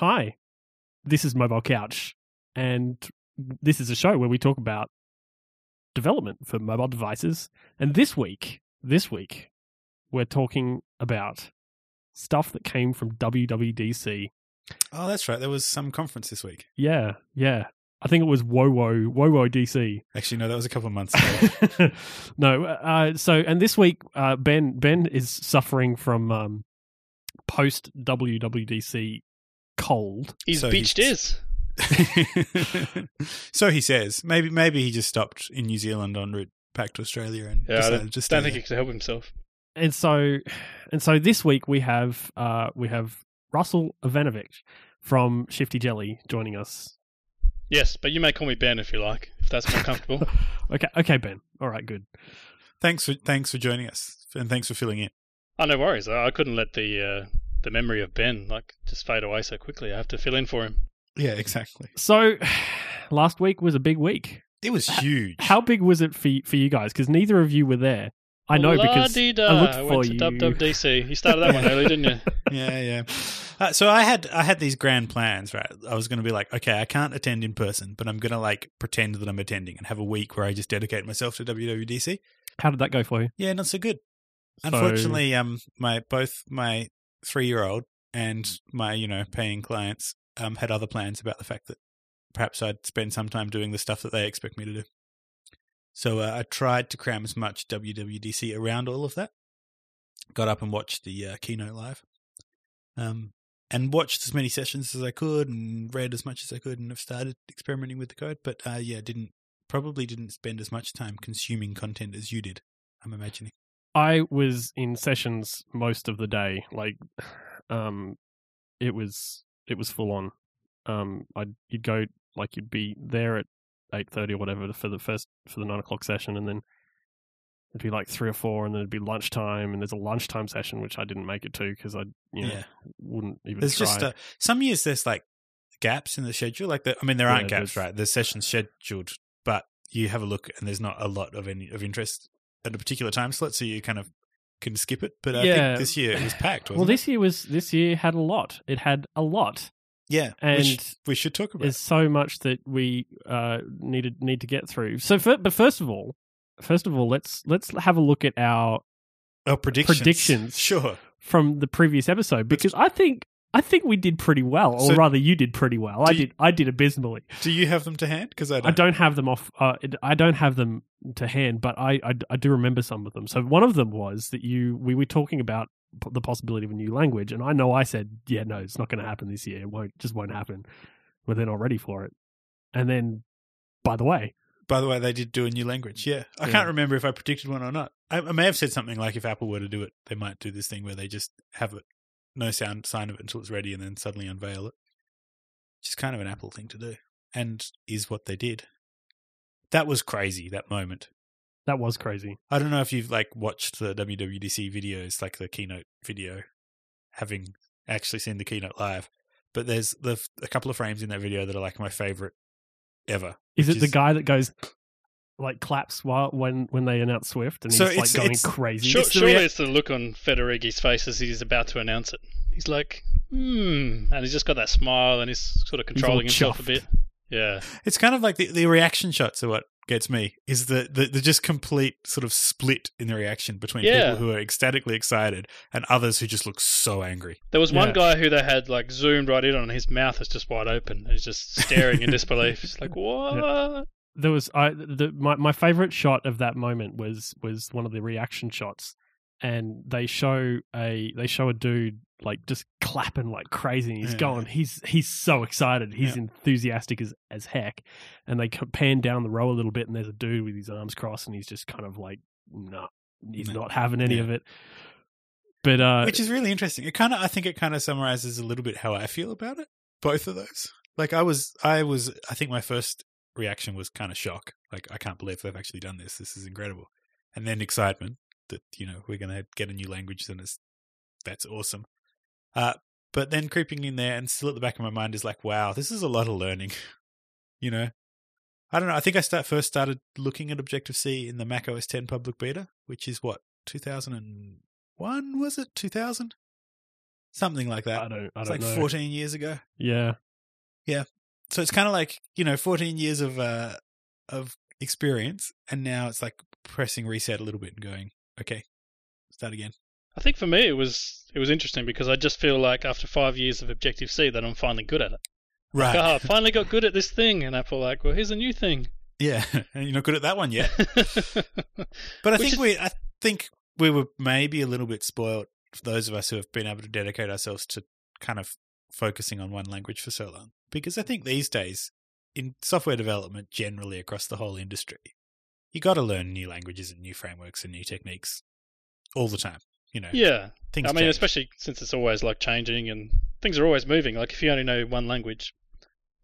Hi, this is Mobile Couch, and this is a show where we talk about development for mobile devices. And this week, this week, we're talking about stuff that came from WWDC. Oh, that's right. There was some conference this week. Yeah, yeah. I think it was WoWo, WoWo DC. Actually, no, that was a couple of months ago. no, uh, so and this week, uh, Ben Ben is suffering from um, post WWDC cold. He's So beached is. so he says. Maybe maybe he just stopped in New Zealand en route back to Australia and Yeah, I don't, to stay don't think there. he could help himself. and so and so this week we have uh we have Russell Ivanovic from Shifty Jelly joining us. Yes, but you may call me Ben if you like, if that's more comfortable. Okay, okay, Ben. All right, good. Thanks for thanks for joining us and thanks for filling in. oh, no worries. I I couldn't let the uh, the memory of Ben like just fade away so quickly. I have to fill in for him. Yeah, exactly. So last week was a big week. It was huge. How big was it for y- for you guys? Because neither of you were there. I know because La-di-da, I looked I for went to you. WWDC. You started that one early, didn't you? yeah, yeah. Uh, so I had I had these grand plans, right? I was going to be like, okay, I can't attend in person, but I'm going to like pretend that I'm attending and have a week where I just dedicate myself to WWDC. how did that go for you? Yeah, not so good. So- Unfortunately, um, my both my three year old and my you know paying clients um had other plans about the fact that perhaps I'd spend some time doing the stuff that they expect me to do. So uh, I tried to cram as much WWDC around all of that. Got up and watched the uh, keynote live, um, and watched as many sessions as I could, and read as much as I could, and have started experimenting with the code. But uh, yeah, didn't probably didn't spend as much time consuming content as you did. I'm imagining. I was in sessions most of the day. Like, um, it was it was full on. Um, I'd you'd go like you'd be there at eight thirty or whatever for the first for the nine o'clock session, and then it'd be like three or four, and then it'd be lunchtime, and there's a lunchtime session which I didn't make it to because I you know Yeah. wouldn't even There's try. just uh, some years there's like gaps in the schedule. Like the, I mean, there aren't Yeah, gaps, right? There's sessions scheduled, but you have a look and there's not a lot of any of interest at a particular time slot, so you kind of can skip it. But I Yeah. think this year it was packed. Wasn't well, it? this year was this year had a lot. It had a lot. yeah, and which we should talk about. It. There's so much that we uh, needed need to get through. So, fir- but first of all, first of all, let's let's have a look at our Oh, predictions. predictions. Sure. from the previous episode because I think I think we did pretty well, or So- rather, you did pretty well. I you- did I did abysmally. Do you have them to hand? Because I don't. I don't have them off. Uh, I don't have them to hand, but I, I I do remember some of them. So one of them was that you we were talking about the possibility of a new language, and I know I said, yeah, no, it's not going to happen this year. It won't just won't happen. They're not ready for it. And then, by the way, By the way, they did do a new language. Yeah, I Yeah. can't remember if I predicted one or not. I, I may have said something like, if Apple were to do it, they might do this thing where they just have it, no sound sign of it until it's ready, and then suddenly unveil it. Which is kind of an Apple thing to do, and is what they did. That was crazy. That moment. that was crazy. I don't know if you've like watched the WWDC videos, like the keynote video, having actually seen the keynote live. But there's the a couple of frames in that video that are like my favorite ever. Is it the guy that goes like claps while when when they announce Swift and he's So like going it's- crazy? Sure, It's the surely rea- it's the look on Federighi's face as he's about to announce it. He's like, hmm, and he's just got that smile and he's sort of controlling himself a bit. Yeah, It's kind of like the, the reaction shots are what gets me is the, the the just complete sort of split in the reaction between Yeah. people who are ecstatically excited and others who just look so angry. there was Yeah. one guy who they had like zoomed right in on, and his mouth is just wide open. And he's just staring in disbelief. It's like, what? There was I the my my favorite shot of that moment was was one of the reaction shots, and they show a they show a dude like just clapping like crazy. And he's Yeah. going, he's he's so excited, he's Yeah. enthusiastic as as heck, and they pan down the row a little bit, and there's a dude with his arms crossed, and he's just kind of like, no, he's No. not having any Yeah. of it. But uh, Which is really interesting. It kind of I think it kind of summarizes a little bit how I feel about it. Both of those. Like I was I was I think my first reaction was kind of shock. Like I can't believe they've actually done this. This is incredible. And then excitement that you know we're going to get a new language and it's that's awesome. Uh but then creeping in there and still at the back of my mind is like wow, this is a lot of learning. you know. I don't know. I think I start first started looking at Objective C in the Mac OS 10 public beta, which is what 2001 was it 2000 something like that. I don't. I it's don't like know. 14 years ago. Yeah, yeah. So it's kind of like you know 14 years of uh of experience, and now it's like pressing reset a little bit and going, okay, start again. I think for me it was it was interesting because I just feel like after five years of Objective C that I'm finally good at it. Right. Ah, I finally got good at this thing, and Apple like, well, here's a new thing. Yeah, and you're not good at that one yet. But I Which think is- we, I think we were maybe a little bit spoiled for those of us who have been able to dedicate ourselves to kind of focusing on one language for so long. Because I think these days, in software development generally across the whole industry, you got to learn new languages and new frameworks and new techniques all the time. You know, yeah. things. I mean, change. especially since it's always like changing and things are always moving. Like if you only know one language,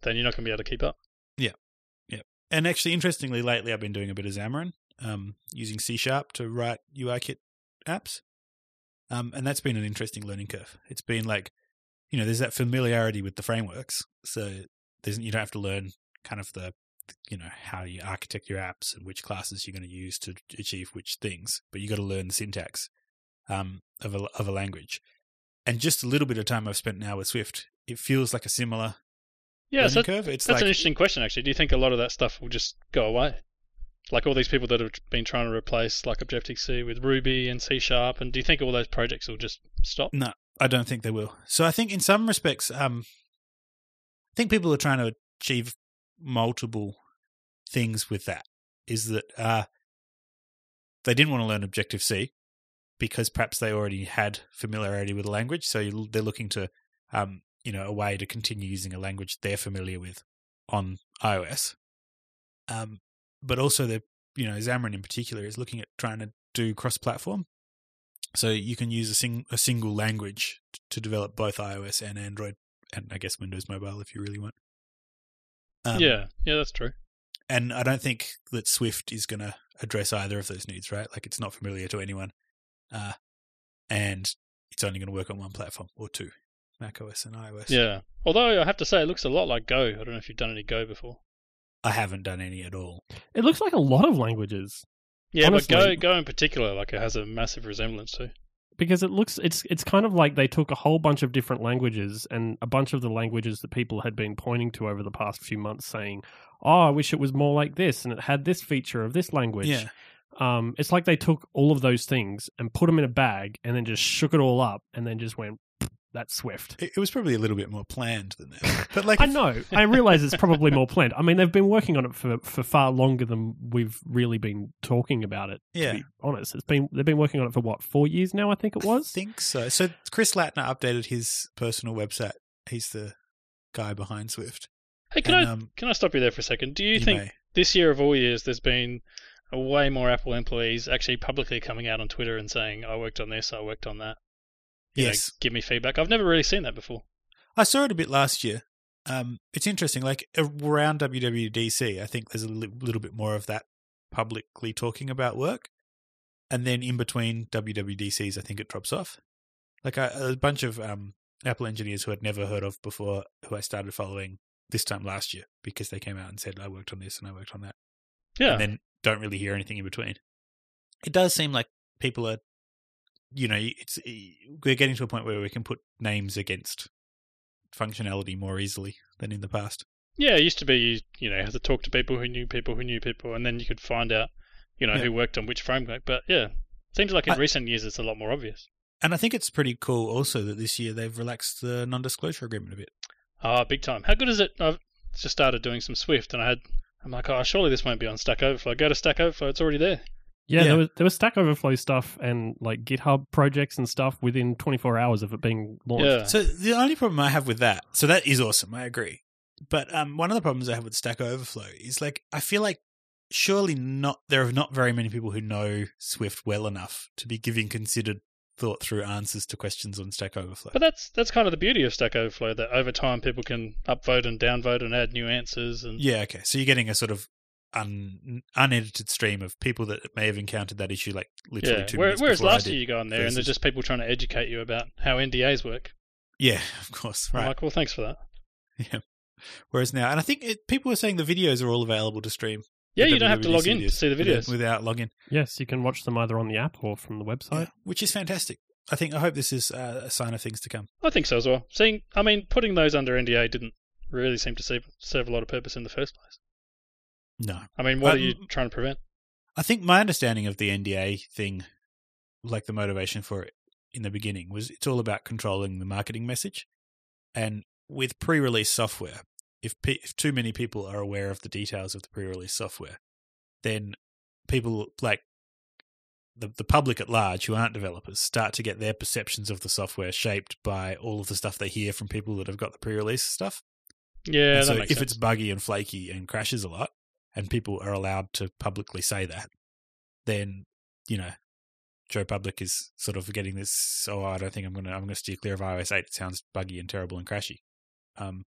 then you're not going to be able to keep up. Yeah, yeah. And actually, interestingly, lately I've been doing a bit of Xamarin, um, using C Sharp to write UIKit apps. Um, and that's been an interesting learning curve. It's been like, you know, there's that familiarity with the frameworks. So there's, you don't have to learn kind of the, you know, how you architect your apps and which classes you're going to use to achieve which things, but you got to learn the syntax, um, of a, of a language. And just a little bit of time I've spent now with Swift, it feels like a similar Yeah, learning so curve. It's that's like, an interesting question. Actually, do you think a lot of that stuff will just go away? Like all these people that have been trying to replace like Objective C with Ruby and C Sharp, and do you think all those projects will just stop? No, I don't think they will. So I think in some respects, um, I think people are trying to achieve multiple things with that. Is that uh, they didn't want to learn Objective C because perhaps they already had familiarity with the language, so they're looking to, um, you know, a way to continue using a language they're familiar with on iOS. Um, but also, the you know, Xamarin in particular is looking at trying to do cross-platform. So you can use a, sing- a single language t- to develop both iOS and Android, and I guess Windows Mobile if you really want. Um, yeah, yeah, that's true. and I don't think that Swift is going to address either of those needs, right? Like it's not familiar to anyone, uh, and it's only going to work on one platform or two, Mac OS and iOS. Yeah. Although I have to say, it looks a lot like Go. I don't know if you've done any Go before. I haven't done any at all. It looks like a lot of languages Yeah, Honestly- but Go, Go in particular, like it has a massive resemblance to. because it looks it's it's kind of like they took a whole bunch of different languages and a bunch of the languages that people had been pointing to over the past few months saying, "Oh, I wish it was more like this and it had this feature of this language." Yeah, Um, it's like they took all of those things and put them in a bag and then just shook it all up and then just went, "That's Swift." it, it was probably a little bit more planned than that. But like, I know. I realize it's probably more planned. I mean, they've been working on it for, for far longer than we've really been talking about it. Yeah. To be honest, it's been they've been working on it for what four years now. I think it was. I think so. So Chris Lattner updated his personal website. He's the guy behind Swift. Hey, can And, I um, can I stop you there for a second? Do you, you think may. this year of all years, there's been a way more Apple employees actually publicly coming out on Twitter and saying, "I worked on this, I worked on that." You know, Yes. give me feedback. I've never really seen that before. I saw it a bit last year. Um, it's interesting. Like around WWDC, I think there's a li- little bit more of that publicly talking about work, and then in between WWDCs, I think it drops off. Like a, a bunch of um, Apple engineers who I'd never heard of before, who I started following this time last year because they came out and said I worked on this and I worked on that, Yeah, and then don't really hear anything in between. It does seem like people are, you know, it's we're getting to a point where we can put names against functionality more easily than in the past. yeah. It used to be you, you know, you had to talk to people who knew people who knew people, and then you could find out, you know, Yeah. who worked on which framework. But yeah, seems like in I- recent years it's a lot more obvious. And I think it's pretty cool also that this year they've relaxed the non-disclosure agreement a bit. Ah, big time. How good is it? I've just started doing some Swift, and I had. I'm like, oh, surely this won't be on Stack Overflow. Go to Stack Overflow; it's already there. Yeah, Yeah. there was there was Stack Overflow stuff and like GitHub projects and stuff within 24 hours of it being launched. Yeah. So the only problem I have with that, so that is awesome, I agree. But um, one of the problems I have with Stack Overflow is like I feel like surely not there are not very many people who know Swift well enough to be giving considered thought through answers to questions on Stack Overflow. But that's that's kind of the beauty of Stack Overflow that over time people can upvote and downvote and add new answers and Yeah, okay. So you're getting a sort of un, unedited stream of people that may have encountered that issue like literally yeah. two Where- minutes whereas before I last did. year you go on there and versus- there's just people trying to educate you about how NDAs work. Yeah, of course. I'm Right. like, well, thanks for that. Yeah. Whereas now, and I think it, people are saying the videos are all available to stream. Yeah, you don't have to log WWDC in to see the videos. without login. Yes, you can watch them either on the app or from the website. Yeah, which is fantastic. I think I hope this is uh, a sign of things to come. I think so as well. Seeing, I mean, putting those under NDA didn't really seem to serve, serve a lot of purpose in the first place. No, I mean, what Um, are you trying to prevent? I think my understanding of the NDA thing, like the motivation for it in the beginning, was it's all about controlling the marketing message. And with pre-release software, if pe- if too many people are aware of the details of the pre-release software, then people like the the public at large who aren't developers start to get their perceptions of the software shaped by all of the stuff they hear from people that have got the pre-release stuff. Yeah, And so if sense. it's buggy and flaky and crashes a lot, and people are allowed to publicly say that, then you know, Joe Public is sort of getting this. Oh, I don't think I'm gonna. I'm gonna steer clear of iOS 8. It sounds buggy and terrible and crashy. Um,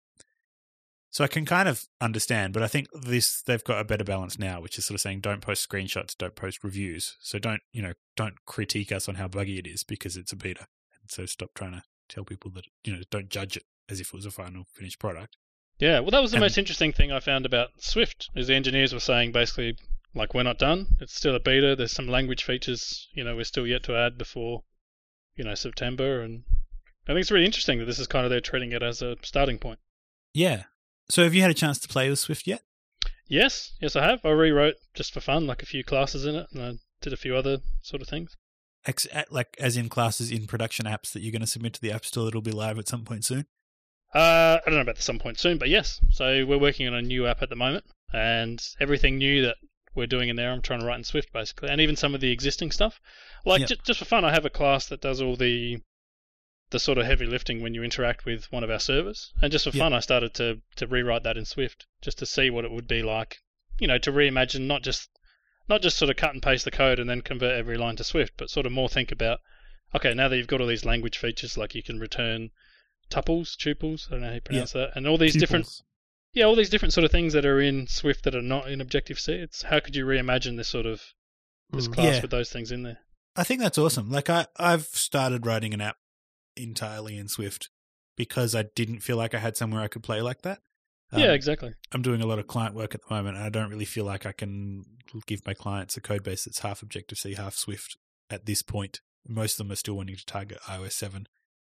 so I can kind of understand, but I think this they've got a better balance now, which is sort of saying don't post screenshots, don't post reviews. So don't you know don't critique us on how buggy it is because it's a beta, and so stop trying to tell people that you know don't judge it as if it was a final finished product. Yeah, well, that was the And- most interesting thing I found about Swift. Is the engineers were saying basically, like, we're not done. It's still a beta. There's some language features, you know, we're still yet to add before, you know, September. And I think it's really interesting that this is kind of they're treating it as a starting point. Yeah. So have you had a chance to play with Swift yet? Yes, yes, I have. I rewrote just for fun, like a few classes in it, and I did a few other sort of things. Like as in classes in production apps that you're going to submit to the App Store that'll be live at some point soon. Uh, I don't know about the some point soon, but yes. So we're working on a new app at the moment, and everything new that we're doing in there, I'm trying to write in Swift basically, and even some of the existing stuff. Like Yep. ju- just for fun, I have a class that does all the the sort of heavy lifting when you interact with one of our servers, and just for Yep. fun, I started to to rewrite that in Swift just to see what it would be like, you know, to reimagine not just not just sort of cut and paste the code and then convert every line to Swift, but sort of more think about, okay, now that you've got all these language features, like you can return tuples, tuples, I don't know how you pronounce that, and all these different, yeah, all these different sort of things that are in Swift that are not in Objective C. It's how could you reimagine this sort of this Mm. class Yeah. with those things in there? I think that's awesome. Like I, I've started writing an app entirely in Swift because I didn't feel like I had somewhere I could play like that. Um, yeah, exactly. I'm doing a lot of client work at the moment, and I don't really feel like I can give my clients a code base that's half Objective C, half Swift at this point. Most of them are still wanting to target iOS 7.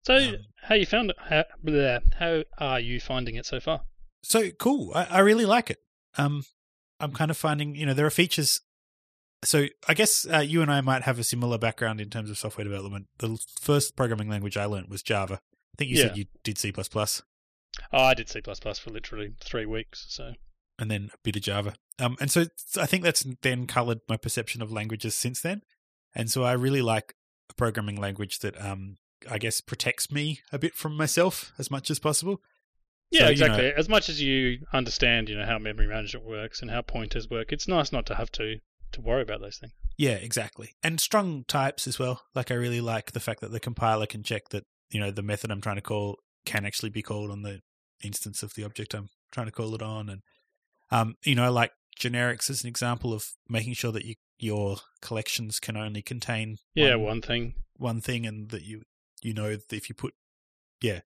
So, um, how you found it? How, bleh, how are you finding it so far? So cool. I, I really like it. Um, I'm kind of finding, you know, there are features. So I guess uh, you and I might have a similar background in terms of software development. The first programming language I learned was Java. I think you said you did C++. Oh, I did C for literally three weeks. So, and then a bit of Java. Um, and so I think that's then colored my perception of languages since then. And so I really like a programming language that, um, I guess protects me a bit from myself as much as possible. yeah, So, you exactly. know- as much as you understand, you know, how memory management works and how pointers work, it's nice not to have to to worry about those things. Yeah, exactly. And strong types as well. Like I really like the fact that the compiler can check that, you know, the method I'm trying to call can actually be called on the instance of the object I'm trying to call it on. And, um, you know, like generics as an example of making sure that you, your collections can only contain Yeah, one, one thing. one thing and that you, you know, if you put, yeah,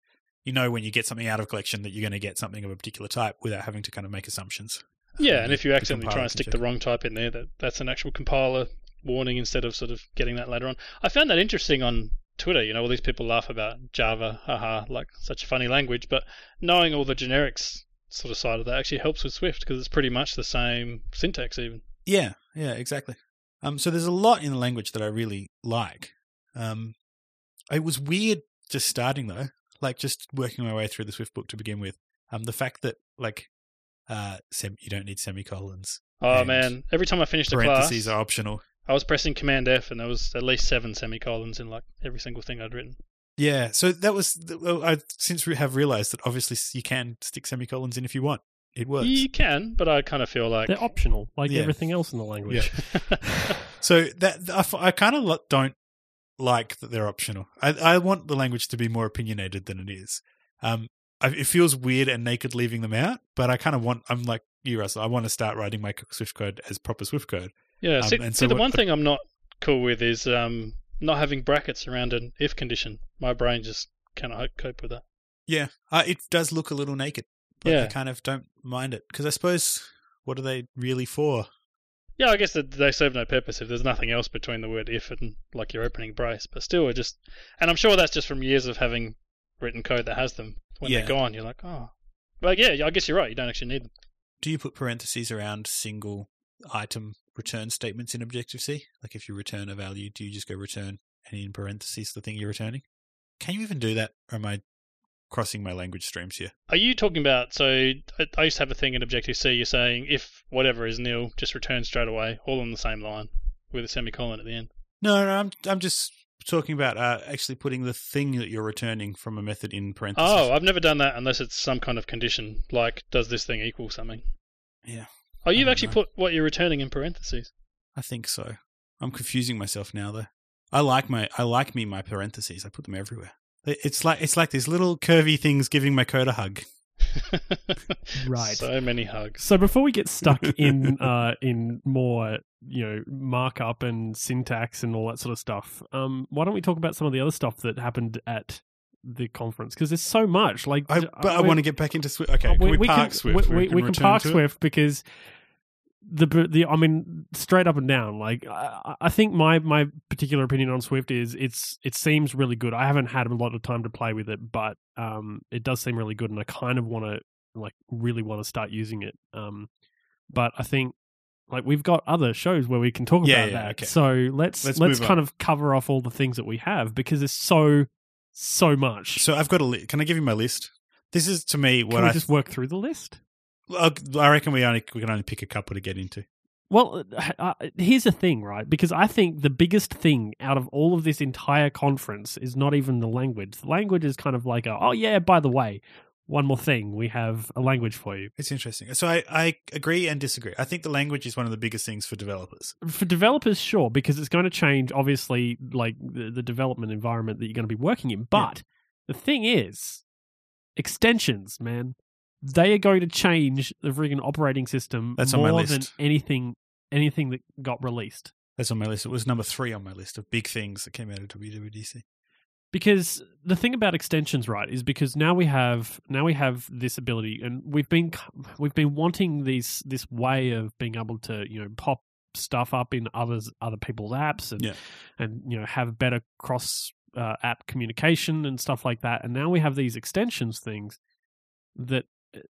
you know, when you get something out of collection that you're going to get something of a particular type without having to kind of make assumptions. Yeah, Um, and if you accidentally try and stick check the wrong type in there, that that's an actual compiler warning instead of sort of getting that later on. I found that interesting on Twitter. You know, all these people laugh about Java, haha, like such a funny language, but knowing all the generics sort of side of that actually helps with Swift because it's pretty much the same syntax even. Yeah, yeah, exactly. Um, so there's a lot in the language that I really like. Um, it was weird just starting though, like just working my way through the Swift book to begin with. Um, the fact that like, uh, sem- you don't need semicolons. Oh man, every time I finished a class, Parentheses are optional. I was pressing Command F and there was at least seven semicolons in like every single thing I'd written. Yeah, so that was. Well, I since we have realized that obviously you can stick semicolons in if you want. It works. You can, but I kind of feel like They're optional, like Yeah. everything else in the language. Yeah. So that I kind of don't like that they're optional. I, I want the language to be more opinionated than it is. Um, I, it feels weird and naked leaving them out, but I kind of want. I'm like you, Russell. I want to start writing my Swift code as proper Swift code. Yeah, Um, see, and see so the one thing I'm not cool with is um, not having brackets around an if condition. My brain just cannot cope with that. Yeah, uh, it does look a little naked, but I kind of don't mind it because I suppose what are they really for? Yeah, I guess they serve no purpose if there's nothing else between the word if and like your opening brace. But still, it just, and I'm sure that's just from years of having written code that has them. When Yeah. they're gone, you're like, oh. But yeah, I guess you're right. You don't actually need them. Do you put parentheses around single item return statements in Objective C? Like if you return a value, do you just go return and in parentheses the thing you're returning? Can you even do that? Or am I crossing my language streams here? Are you talking about? So I, I used to have a thing in Objective C. You're saying if whatever is nil, just return straight away, all on the same line with a semicolon at the end. No, no, I'm I'm just talking about uh, actually putting the thing that you're returning from a method in parentheses. Oh, I've never done that unless it's some kind of condition, like does this thing equal something? Yeah. Oh, you've actually know. put what you're returning in parentheses. I think so. I'm confusing myself now though. I like my I like me my parentheses. I put them everywhere. It- It's like it's like these little curvy things giving my code a hug. Right. So many hugs. So before we get stuck in uh, in more you know markup and syntax and all that sort of stuff, um, why don't we talk about some of the other stuff that happened at the conference? Because there's so much. Like, I, but I want to get back into Swift. Okay, Uh, can we, park Swift? We, we, we can return park? Swift because the the I mean straight up and down. Like I, I think my my particular opinion on Swift is it's it seems really good. I haven't had a lot of time to play with it, but um, it does seem really good, and I kind of want to like really want to start using it. Um, but I think. Like we've got other shows where we can talk Yeah, about yeah, that. okay. So let's Let's let's, kind on. of cover off all the things that we have because there's so so much. So I've got a li- Can I give you my list? This is to me Can what I just work through the list? I I reckon we only we can only pick a couple to get into. Well, uh, uh, here's the thing, right? Because I think the biggest thing out of all of this entire conference is not even the language. The language is kind of like, a, oh yeah, by the way, one more thing, we have a language for you. It's interesting. So I, I agree and disagree. I think the language is one of the biggest things for developers. For developers, sure, because it's going to change, obviously, like the, the development environment that you're going to be working in. But the thing is, extensions, man, they are going to change the friggin' operating system That's on my more list. than anything anything that got released. That's on my list. It was number three on my list of big things that came out of WWDC. because the thing about extensions right is because now we have now we have this ability and we've been we've been wanting these this way of being able to you know pop stuff up in others other people's apps and Yeah. and you know have better cross uh, app communication and stuff like that and now we have these extensions things that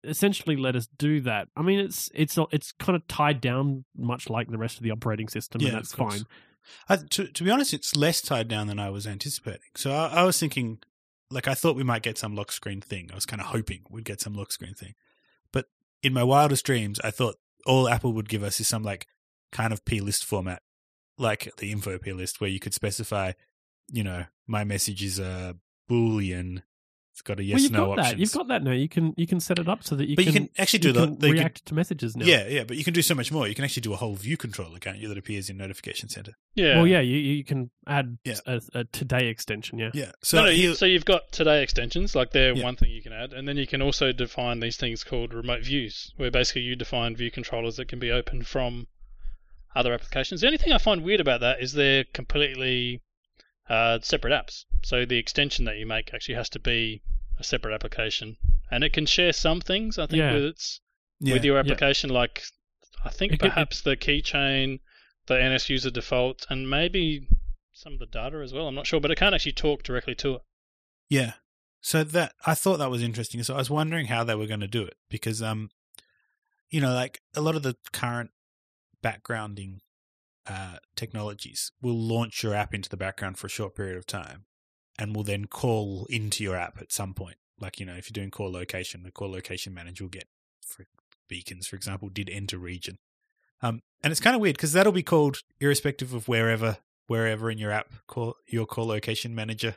essentially let us do that i mean it's it's it's kind of tied down much like the rest of the operating system Yeah, and that's fine I, to, to be honest, it's less tied down than I was anticipating. So I, I was thinking, like, I thought we might get some lock screen thing. I was kind of hoping we'd get some lock screen thing. But in my wildest dreams, I thought all Apple would give us is some, like, kind of P list format, like the info P list, where you could specify, you know, my message is a Boolean. It's got a yes well, you've no got options. that. You've got that now. You can you can set it up so that you but can you can actually do you the, can the can- react to messages now. yeah, yeah, but you can do so much more. You can actually do a whole view controller, can't you? That appears in Notification Center. Yeah. Well, yeah, you you can add Yeah. a, a today extension. Yeah. Yeah. So, So no, you, so you've got today extensions, like they're Yeah. one thing you can add, and then you can also define these things called remote views, where basically you define view controllers that can be opened from other applications. The only thing I find weird about that is they're completely uh, separate apps. So the extension that you make actually has to be a separate application, and it can share some things. I think Yeah. with its yeah. with your application, like I think It could- perhaps the keychain, the NS user default, and maybe some of the data as well. I'm not sure, but it can't actually talk directly to it. Yeah. So that I thought that was interesting. So I was wondering how they were going to do it because um you know like a lot of the current backgrounding uh technologies will launch your app into the background for a short period of time and will then call into your app at some point. Like you know if you're doing core location, the core location manager will get for beacons for example did enter region. Um and it's kind of weird because that'll be called irrespective of wherever wherever in your app call your core location manager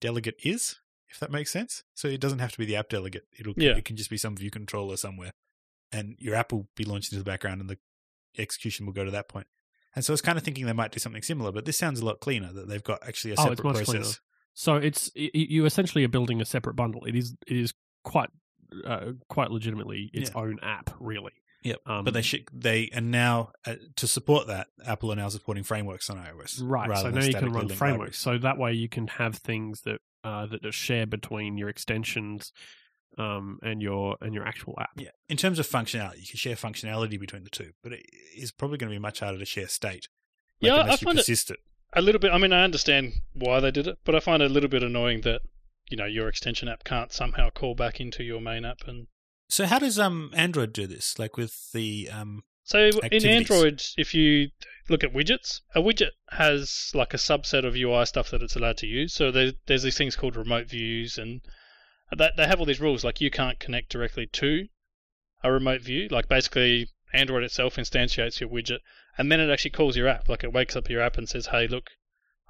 delegate is, if that makes sense. So it doesn't have to be the app delegate. It'll Yeah. it can just be some view controller somewhere, and your app will be launched into the background, and the execution will go to that point. And so I was kind of thinking they might do something similar, but this sounds a lot cleaner that they've got actually a Oh, separate it's much process. cleaner. So it's you essentially are building a separate bundle. It is it is quite uh, quite legitimately its Yeah. own app, really. Yep. Um, but they should they and now uh, to support that, Apple are now supporting frameworks on iOS. Right. So now you can run frameworks. libraries. So that way you can have things that uh, that are shared between your extensions um, and your and your actual app. Yeah. In terms of functionality, you can share functionality between the two, but it is probably going to be much harder to share state. Like, Yeah, I find it- a little bit. I mean, I understand why they did it, but I find it a little bit annoying that you know your extension app can't somehow call back into your main app. And So how does um Android do this? Like with the um so in Android, if you look at widgets, a widget has like a subset of UI stuff that it's allowed to use. So there, there's these things called remote views, and that they have all these rules. Like you can't connect directly to a remote view. Like basically, Android itself instantiates your widget, and then it actually calls your app. Like it wakes up your app and says, "Hey, look,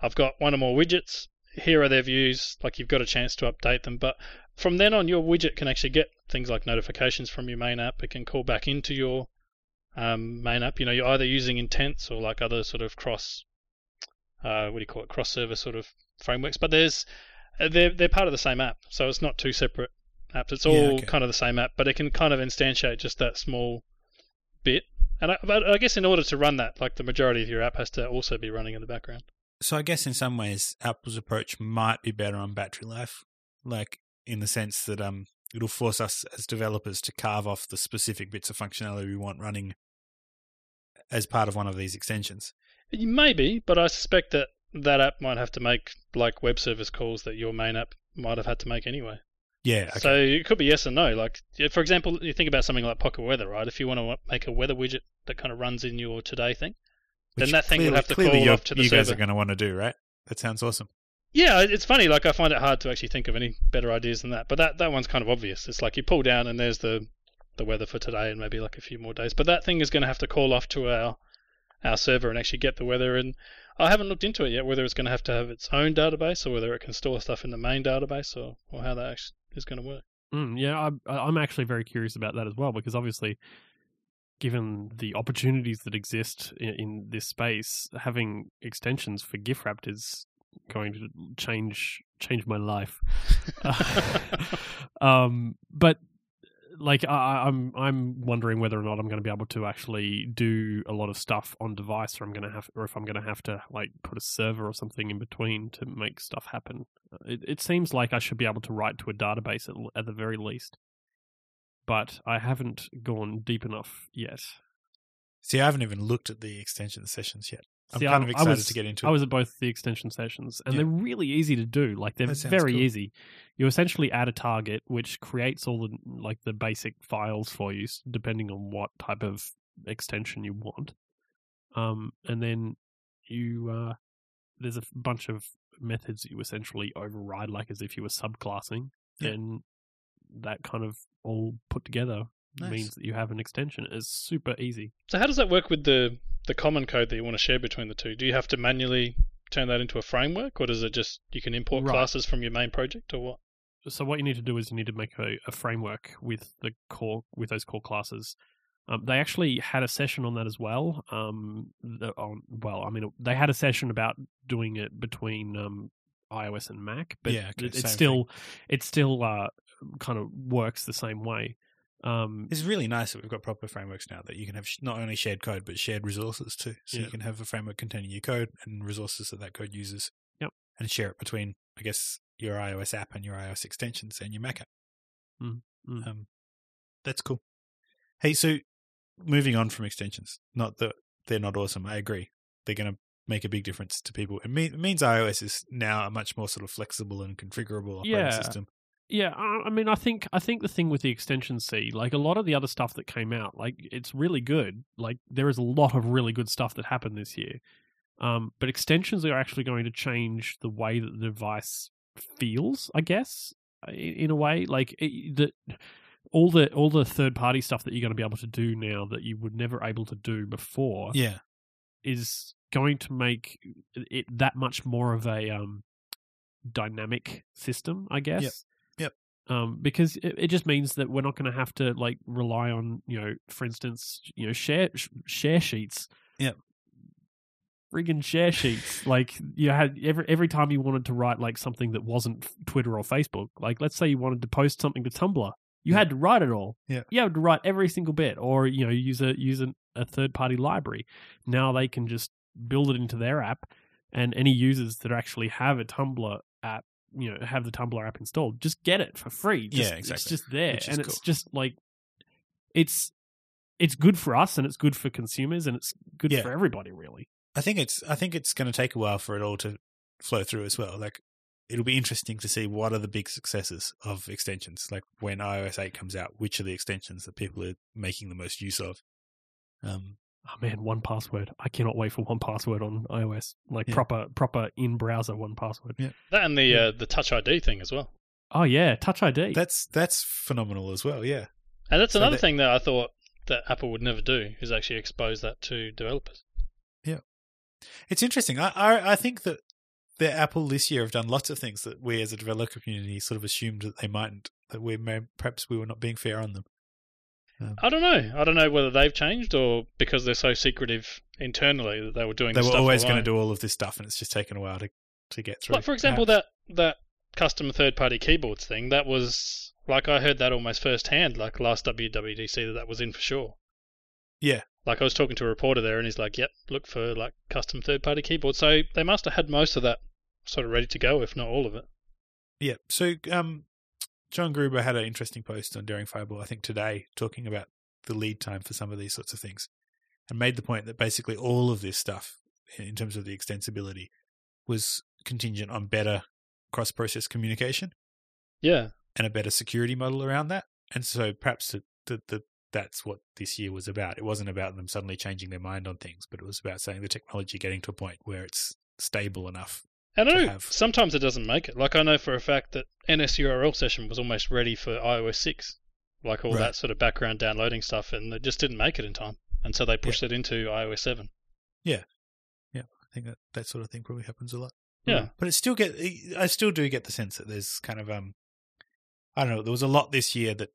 I've got one or more widgets. Here are their views. Like you've got a chance to update them." But from then on, your widget can actually get things like notifications from your main app. It can call back into your um, main app. You know, you're either using intents or like other sort of cross, uh, what do you call it, cross server sort of frameworks. But there's they're they're part of the same app, so it's not two separate apps. It's Yeah, all okay. kind of the same app, but it can kind of instantiate just that small bit. And I, but I guess in order to run that, like the majority of your app has to also be running in the background. so I guess in some ways Apple's approach might be better on battery life. Like in the sense that um it'll force us as developers to carve off the specific bits of functionality we want running as part of one of these extensions. Maybe, but I suspect that that app might have to make like web service calls that your main app might have had to make anyway. Yeah, okay. So it could be yes or no. Like, for example, you think about something like Pocket Weather, right? If you want to make a weather widget that kind of runs in your today thing, then that thing would have to call off to the you guys server. are going to want to do, right? That sounds awesome. Yeah, it's funny. Like, I find it hard to actually think of any better ideas than that. But that, that one's kind of obvious. It's like you pull down and there's the the weather for today and maybe like a few more days. But that thing is going to have to call off to our our server and actually get the weather. And I haven't looked into it yet whether it's going to have to have its own database or whether it can store stuff in the main database or, or how that actually is going to work. Mm, yeah, I'm, I'm actually very curious about that as well because obviously, given the opportunities that exist in, in this space, having extensions for gift wrapped is going to change change my life. um, but like I, I'm I'm wondering whether or not I'm going to be able to actually do a lot of stuff on device, or I'm going to have, or if I'm going to have to like put a server or something in between to make stuff happen. Uh, it, it seems like I should be able to write to a database at, at the very least, but I haven't gone deep enough yet. See, I haven't even looked at the extension sessions yet. I'm See, kind I- of excited was- to get into it. I was at both the extension sessions, and Yeah. they're really easy to do. Like they're very cool. easy. You essentially add a target, which creates all the like the basic files for you, depending on what type of extension you want. Um, and then you uh, there's a bunch of methods that you essentially override, like as if you were subclassing, Yeah. and that kind of all put together Nice. means that you have an extension. It's super easy. So how does that work with the the common code that you want to share between the two? Do you have to manually turn that into a framework, or does it just you can import Right. classes from your main project, or what? so what you need to do is you need to make a, a framework with the core with those core classes. Um, they actually had a session on that as well. Um, the, on, well, I mean, they had a session about doing it between um, iOS and Mac, but Yeah, okay, it, it's same still it still uh, kind of works the same way. Um, It's really nice that we've got proper frameworks now that you can have sh- not only shared code but shared resources too. So Yeah. you can have a framework containing your code and resources that that code uses. Yep. And share it between, I guess, your iOS app and your iOS extensions and your Mac app. Mm, mm. Um, that's cool. Hey, so moving on from extensions, not that they're not awesome. I agree. They're going to make a big difference to people. It, mean, it means iOS is now a much more sort of flexible and configurable operating Yeah. system. Yeah, I I mean, I think I think the thing with the extension C, like a lot of the other stuff that came out, like it's really good. Like there is a lot of really good stuff that happened this year. Um, but extensions are actually going to change the way that the device feels, I guess, i- in a way. Like it, the all the all the third party stuff that you're going to be able to do now that you were never able to do before Yeah. is going to make it that much more of a um, dynamic system, I guess. Um, because it, it just means that we're not going to have to like rely on you know, for instance, you know, share sh- share sheets. Yeah. Friggin' share sheets. like you had every every time you wanted to write like something that wasn't Twitter or Facebook. Like let's say you wanted to post something to Tumblr, you Yeah. had to write it all. Yeah. You had to write every single bit, or you know, use a use an, a third party library. Now they can just build it into their app, and any users that actually have a Tumblr app you know have the Tumblr app installed, just get it for free. Just, Yeah, exactly. It's just there, and it's just like it's it's good for us, and it's good for consumers, and it's good Yeah. for everybody, really. I think it's I think it's going to take a while for it all to flow through as well. Like it'll be interesting to see what are the big successes of extensions. Like when iOS 8 comes out, which are the extensions that people are making the most use of? Um, Oh man, 1Password! I cannot wait for 1Password on iOS, like Yeah. proper proper in browser 1Password. Yeah. That and the Yeah. uh, the Touch ID thing as well. Oh yeah, Touch ID. that's that's phenomenal as well. Yeah, And that's So another that- thing that I thought that Apple would never do is actually expose that to developers. Yeah. It's interesting. I I, I think that the Apple this year have done lots of things that we as a developer community sort of assumed that they mightn't. That we may, perhaps we were not being fair on them. I don't know. I don't know whether they've changed or because they're so secretive internally that they were doing. They were always going to do all of this stuff, and it's just taken a while to to get through. Like for example, that that custom third party keyboards thing. That was like I heard that almost firsthand. Like last WWDC, that that was in for sure. Yeah. Like I was talking to a reporter there, and he's like, "Yep, look for like custom third party keyboards." So they must have had most of that sort of ready to go, if not all of it. Yeah. So, um, John Gruber had an interesting post on Daring Fireball, I think today, talking about the lead time for some of these sorts of things, and made the point that basically all of this stuff, in terms of the extensibility, was contingent on better cross-process communication Yeah, and a better security model around that. And so, perhaps the, the, the, that's what this year was about. It wasn't about them suddenly changing their mind on things, but it was about saying the technology getting to a point where it's stable enough. And I know sometimes it doesn't make it. Like I know for a fact that NSURL session was almost ready for iOS six, like all Right. that sort of background downloading stuff, and it just didn't make it in time, and so they pushed it into iOS seven. Yeah, yeah, I think that that sort of thing probably happens a lot. Yeah. but it still get I still do get the sense that there's kind of um I don't know there was a lot this year that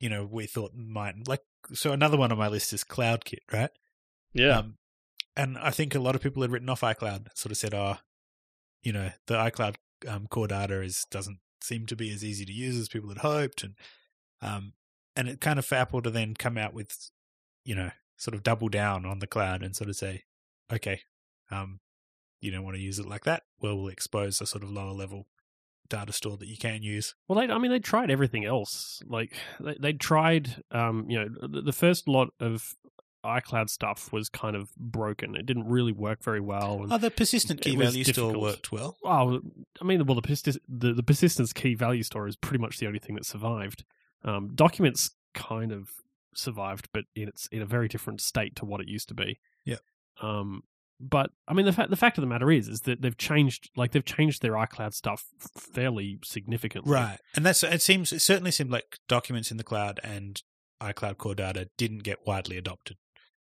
you know we thought might like so another one on my list is CloudKit right Yeah, um and I think a lot of people had written off iCloud sort of said oh you know the iCloud um, core data is doesn't seem to be as easy to use as people had hoped and um and it kind of for Apple to then come out with you know sort of double down on the cloud and sort of say okay um you don't want to use it like that, well, we'll expose a sort of lower level data store that you can use. Well, they, I mean, they tried everything else. Like they, they tried, um, you know, the, the first lot of iCloud stuff was kind of broken. It didn't really work very well. And, Oh, the persistent key value store worked well. oh, I mean, well, the, persist- the the persistence key value store is pretty much the only thing that survived. Um, documents kind of survived, but in its in a very different state to what it used to be. Yeah. Um, but I mean, the fact the fact of the matter is, is that they've changed, like they've changed their iCloud stuff fairly significantly. Right. And that's it seems it certainly seemed like documents in the cloud and iCloud core data didn't get widely adopted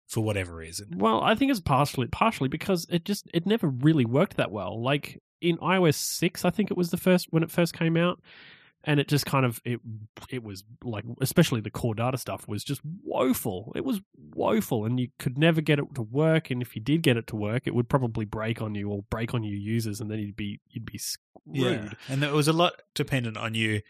for whatever reason. Well, I think it's partially partially because it just it never really worked that well. Like in iOS six, I think it was the first when it first came out, and it just kind of it it was like especially the core data stuff was just woeful. It was woeful, and you could never get it to work. And if you did get it to work, it would probably break on you or break on your users, and then you'd be you'd be screwed. And there was a lot dependent on you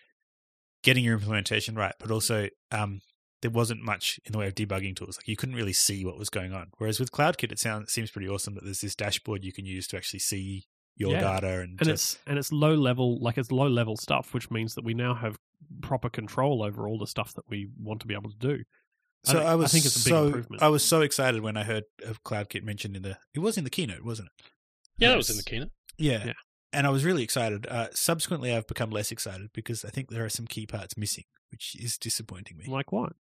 getting your implementation right, but also um, there wasn't much in the way of debugging tools. Like you couldn't really see what was going on. Whereas with CloudKit, it sounds it seems pretty awesome that there's this dashboard you can use to actually see your Yeah. data and, and to- it's and it's low level like it's low level stuff which means that we now have proper control over all the stuff that we want to be able to do So I, I was think it's a big so improvement. I was so excited when I heard of CloudKit mentioned in the. It was in the keynote, wasn't it? yeah, Uh, that was in the keynote. Yeah. Yeah. And I was really excited. Uh, subsequently, I've become less excited because I think there are some key parts missing, which is disappointing me. like what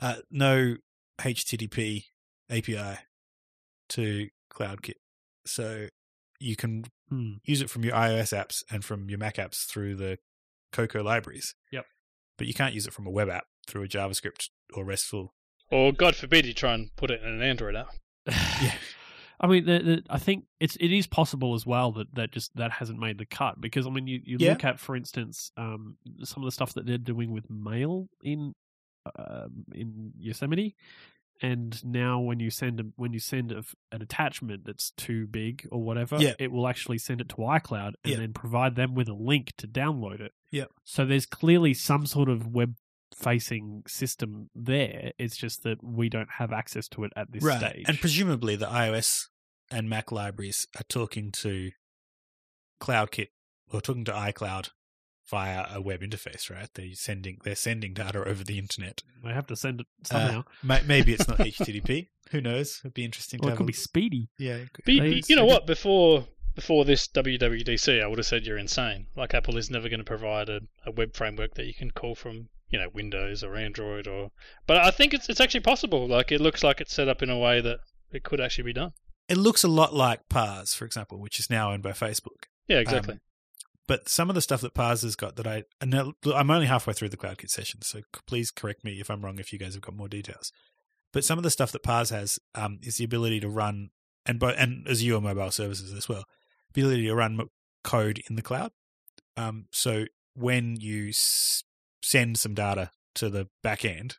Uh, no HTTP API to CloudKit, so you can Hmm. use it from your iOS apps and from your Mac apps through the Cocoa libraries. Yep. But you can't use it from a web app through a JavaScript or RESTful. Or God forbid you try and put it in an Android app. Yeah. I mean, the, the, I think it's it is possible as well that that just that hasn't made the cut because I mean, you, you Yeah. look at, for instance, um, some of the stuff that they're doing with mail in um in Yosemite, and now when you send a, when you send a, an attachment that's too big or whatever, Yeah. it will actually send it to iCloud and Yeah. then provide them with a link to download it. Yeah. So there's clearly some sort of web facing system there. It's just that we don't have access to it at this right. stage. And presumably the iOS and Mac libraries are talking to CloudKit or talking to iCloud via a web interface, right? They're sending they're sending data over the internet. They have to send it Uh, somehow. ma- maybe it's not HTTP. Who knows? It'd be interesting to it could a- be SPDY. yeah, it could- But you- They- you know what? Before before this WWDC, I would have said you're insane. Like Apple is never going to provide a, a web framework that you can call from, you know, Windows or Android or. But I think it's it's actually possible. Like it looks like it's set up in a way that it could actually be done. it looks a lot like Parse, for example, which is now owned by Facebook. Yeah, exactly. Um, but some of the stuff that Parse has got that I, I'm only halfway through the CloudKit session, so please correct me if I'm wrong if you guys have got more details. But some of the stuff that Parse has um, is the ability to run, and bo- and Azure mobile services as well, ability to run code in the cloud. Um, so when you s- send some data to the back end,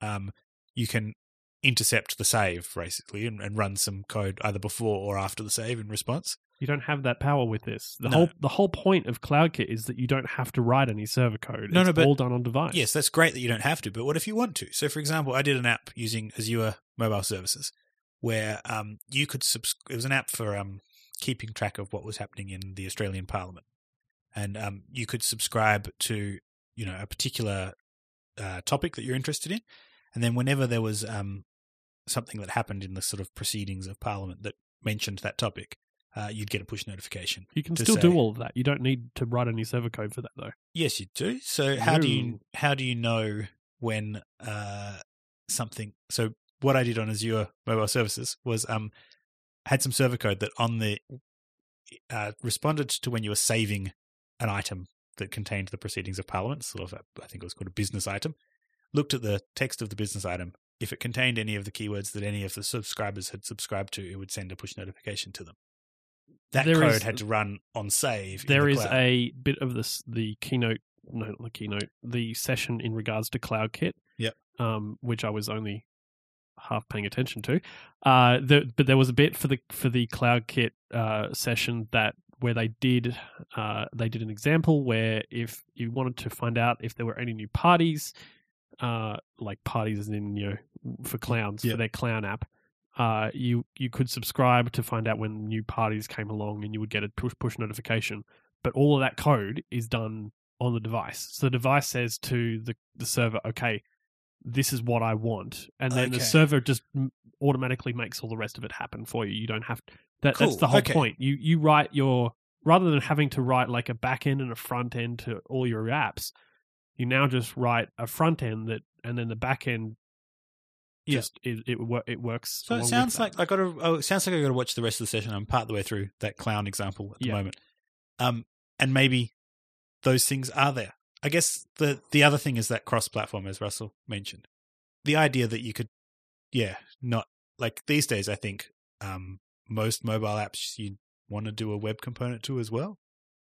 um, you can intercept the save basically and, and run some code either before or after the save in response. You don't have that power with this. The No. whole the whole point of CloudKit is that you don't have to write any server code. No, it's no, but- all done on device. Yes, that's great that you don't have to, but what if you want to? So, for example, I did an app using Azure Mobile Services where um, you could subs- it was an app for um, keeping track of what was happening in the Australian Parliament, and um, you could subscribe to you know a particular uh, topic that you're interested in, and then whenever there was um, something that happened in the sort of proceedings of Parliament that mentioned that topic, uh, you'd get a push notification. You can still say- do all of that. You don't need to write any server code for that though. Yes, you do. So how do you how do you know when uh, something? So what I did on Azure Mobile Services was um had some server code that on the uh, responded to when you were saving an item that contained the proceedings of Parliament, sort of I think it was called a business item. Looked at the text of the business item. If it contained any of the keywords that any of the subscribers had subscribed to, it would send a push notification to them. That There code is- had to run on save. There the is a bit of this the keynote no not the keynote, the session in regards to CloudKit. Yep. Um, which I was only half paying attention to. Uh the, but there was a bit for the for the CloudKit uh session that where they did uh they did an example where if you wanted to find out if there were any new parties, uh like parties as in, you know, for clowns Yep. for their clown app, uh, you you could subscribe to find out when new parties came along, and you would get a push push notification. But all of that code is done on the device. So the device says to the the server, "Okay, this is what I want," and then the server just automatically makes all the rest of it happen for you. You don't have that. That's the whole Okay. point. You you write your rather than having to write like a back end and a front end to all your apps. You now just write a front end that, and then the back end Yeah. it it, it works. So it sounds like I got to. Oh, it sounds like I got to watch the rest of the session. I'm part the way through that clown example at the Yeah. moment, um, and maybe those things are there. I guess the the other thing is that cross platform, as Russell mentioned, the idea that you could, yeah, not like these days. I think um, most mobile apps you want to do a web component to as well.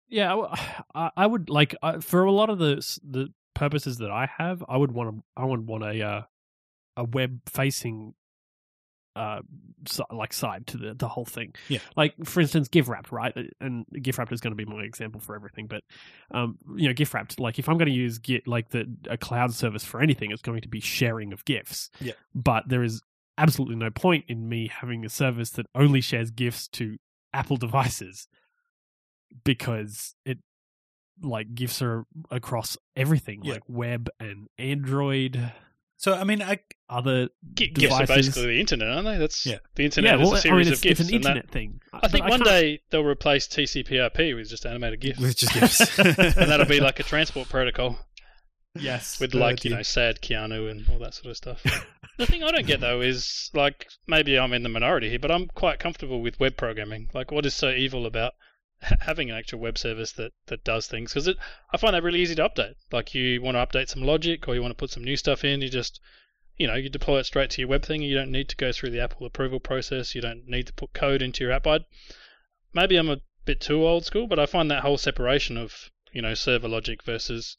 Yeah, I, I would like uh, for a lot of the the purposes that I have, I would want to I would want a uh, a web facing uh si- like side to the the whole thing. Yeah. Like for instance, GIF-wrapped, right? And GIF-wrapped is going to be my example for everything, but um you know, GIF-wrapped like if I'm going to use Git like the a cloud service for anything, it's going to be sharing of GIFs. Yeah. But there is absolutely no point in me having a service that only shares GIFs to Apple devices because it like GIFs are across everything, Yeah. like web and Android, So I mean, I other G- GIFs are basically the internet, aren't they? That's Yeah. the internet yeah. is Well, a I series mean, of it's, GIFs. it's an and that- thing. I think one can't- day they'll replace TCP/IP with just animated GIFs, with just gifs, and that'll be like a transport protocol yes, with like you know sad Keanu and all that sort of stuff. the thing I don't get though is like maybe I'm in the minority here, but I'm quite comfortable with web programming. Like, what is so evil about ha- having an actual web service that that does things? Because I find that really easy to update. Like, you want to update some logic or you want to put some new stuff in, you just you know you deploy it straight to your web thing. You don't need to go through the Apple approval process. You don't need to put code into your app. I'd, maybe I'm a bit too old school, but I find that whole separation of you know server logic versus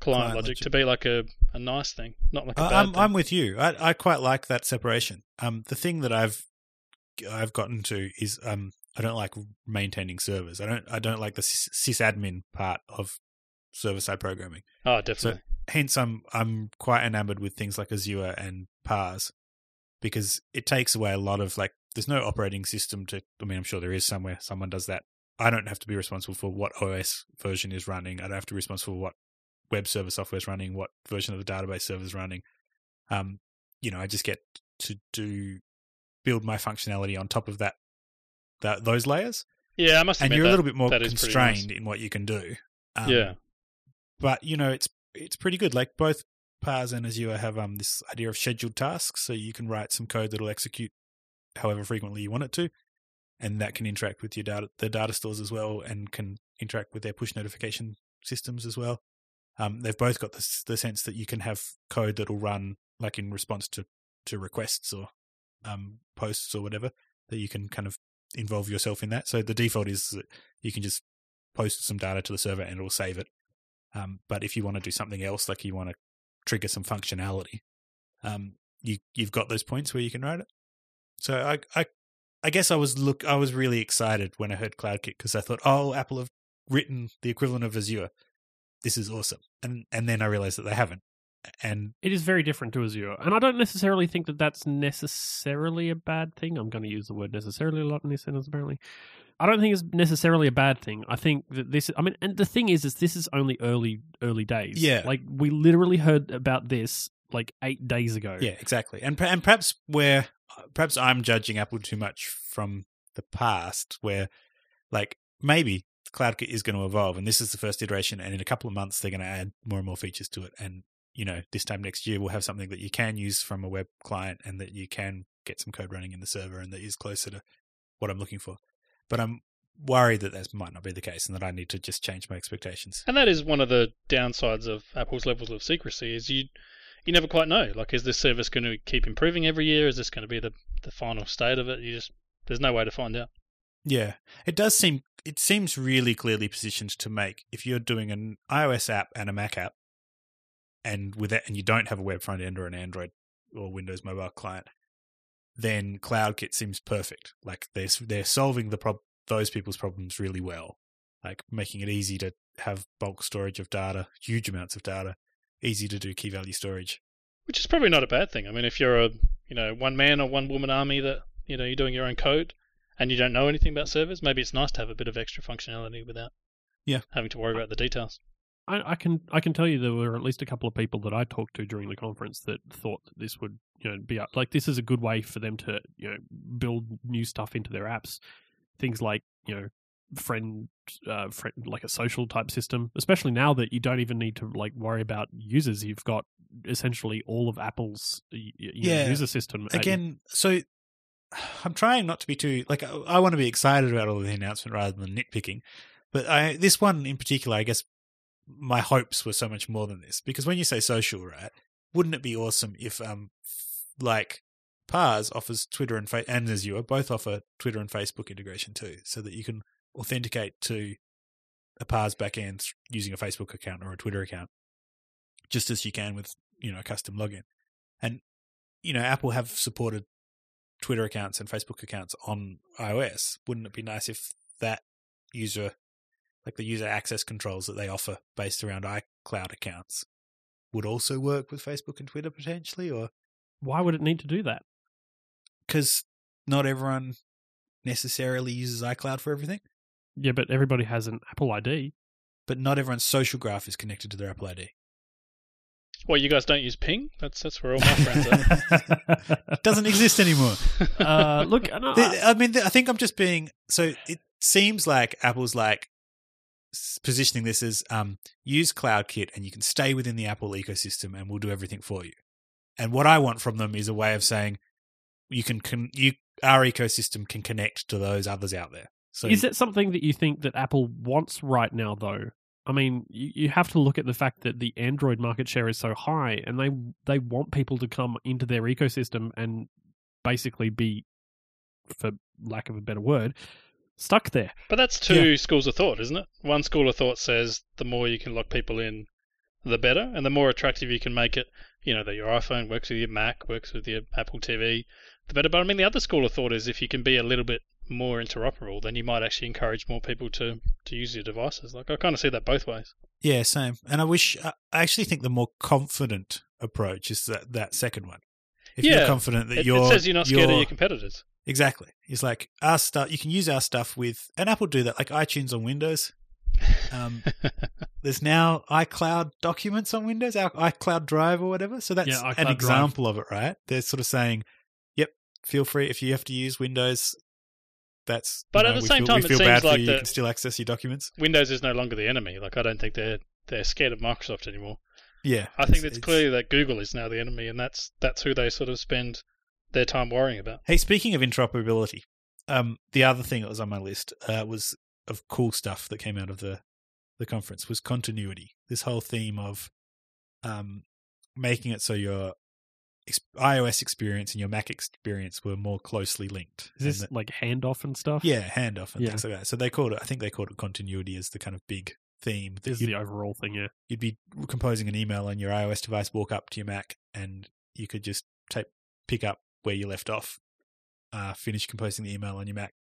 client, Client logic, logic. to be like a, a nice thing, not like a I- bad I'm thing. I'm with you. I I quite like that separation. Um, the thing that I've I've gotten to is um I don't like maintaining servers. I don't I don't like the sysadmin part of server side programming. oh, definitely. Hence, I'm I'm quite enamored with things like Azure and Parse because it takes away a lot of like. There's no operating system to. I mean, I'm sure there is somewhere someone does that I don't have to be responsible for what OS version is running. I don't have to be responsible for what web server software is running, what version of the database server is running. Um, you know, I just get to do build my functionality on top of that, that those layers, Yeah, I must and you're a little bit more that constrained nice. in what you can do. Um, yeah, but you know it's it's pretty good. Like both Parse and Azure have um this idea of scheduled tasks, so you can write some code that'll execute however frequently you want it to, and that can interact with your data the data stores as well, and can interact with their push notification systems as well. Um, they've both got the the sense that you can have code that'll run like in response to to requests or um posts or whatever that you can kind of involve yourself in that. So the default is that you can just post some data to the server and it'll save it. Um, but if you want to do something else, like you want to trigger some functionality, um, you you've got those points where you can write it. So I I I guess I was look I was really excited when I heard CloudKit because I thought, oh, Apple have written the equivalent of Azure. This is awesome, and and then I realized that they haven't. And It is very different to Azure, and I don't necessarily think that that's necessarily a bad thing. I'm going to use the word necessarily a lot in this sentence. Apparently, I don't think it's necessarily a bad thing. I think that this. I mean, and the thing is, is this is only early early days. Yeah. like we literally heard about this like eight days ago. Yeah, exactly. And and perhaps where perhaps I'm judging Apple too much from the past, where like maybe CloudKit is going to evolve, and this is the first iteration, and in a couple of months they're going to add more and more features to it, and you know this time next year we'll have something that you can use from a web client, and that you can get some code running in the server, and that is closer to what I'm looking for. But I'm worried that that might not be the case, and that I need to just change my expectations. and that is one of the downsides of Apple's levels of secrecy is you you never quite know. Like, is this service going to keep improving every year? Is this going to be the the final state of it? You just there's no way to find out. Yeah, it does seem it seems really clearly positioned to make if you're doing an iOS app and a Mac app, and with that, and you don't have a web front end or an Android or Windows mobile client, then CloudKit seems perfect. Like they're they're solving the prob- those people's problems really well, like making it easy to have bulk storage of data, huge amounts of data, easy to do key value storage. Which is probably not a bad thing. I mean, if you're a you know one man or one woman army that you know you're doing your own code and you don't know anything about servers, maybe it's nice to have a bit of extra functionality without Yeah. having to worry about the details. I, I can I can tell you there were at least a couple of people that I talked to during the conference that thought that this would you know be like this is a good way for them to you know build new stuff into their apps, things like you know friend uh friend like a social type system, especially now that you don't even need to like worry about users. You've got essentially all of Apple's you know, Yeah. user system Again, so I'm trying not to be too like I, I want to be excited about all the announcement rather than nitpicking. But I this one in particular, I guess my hopes were so much more than this because when you say social, right? Wouldn't it be awesome if um like Parse offers Twitter and Fa- and Azure both offer Twitter and Facebook integration too, so that you can authenticate to a Parse backend using a Facebook account or a Twitter account, just as you can with you know a custom login. And you know, Apple have supported Twitter accounts and Facebook accounts on iOS. Wouldn't it be nice if that user, like the user access controls that they offer based around iCloud accounts, would also work with Facebook and Twitter potentially? Or why would it need to do that? because not everyone necessarily uses iCloud for everything, Yeah, but everybody has an Apple ID. but not everyone's social graph is connected to their Apple ID. Well, you guys don't use Ping? That's that's where all my friends are. It doesn't exist anymore. uh, look, no, The- I mean, I think I'm just being so. It seems like Apple's like s- positioning this as um, use CloudKit and you can stay within the Apple ecosystem and we'll do everything for you. And what I want from them is a way of saying you can con- you our ecosystem can connect to those others out there. So is it something that you think that Apple wants right now, though? I mean, you, you have to look at the fact that the Android market share is so high, and they they want people to come into their ecosystem and basically be, for lack of a better word, stuck there. But that's two schools of thought, isn't it? One school of thought says the more you can lock people in, the better, and the more attractive you can make it. You know that your iPhone works with your Mac, works with your Apple TV, the better. But I mean, the other school of thought is if you can be a little bit more interoperable, then you might actually encourage more people to to use your devices. Like I kind of see that both ways. yeah, same. And I wish I actually think the more confident approach is that that second one. If Yeah, you're confident that It, you're it says you're not scared of your competitors. Exactly. It's like our stuff. You can use our stuff with, and Apple do that, like iTunes on Windows. Um, there's now iCloud documents on Windows, our iCloud Drive or whatever. So that's Yeah, an Drive. example of it, right? They're sort of saying, "Yep, feel free if you have to use Windows. That's But you at know, the same feel, time, it seems bad like you. You can still access your documents. Windows is no longer the enemy. Like I don't think they're they're scared of Microsoft anymore. Yeah, I think it's, clear that Google is now the enemy, and that's that's who they sort of spend their time worrying about. Hey, speaking of interoperability, um, the other thing that was on my list uh, was of cool stuff that came out of the the conference was continuity. This whole theme of um, making it so your iOS experience and your Mac experience were more closely linked. Is this that- like handoff and stuff? yeah, handoff and Yeah. things like that. So they called it. I think they called it continuity as the kind of big theme. This is the overall thing, yeah. you'd be composing an email on your iOS device, walk up to your Mac, and you could just take pick up where you left off, uh, finish composing the email on your Mac.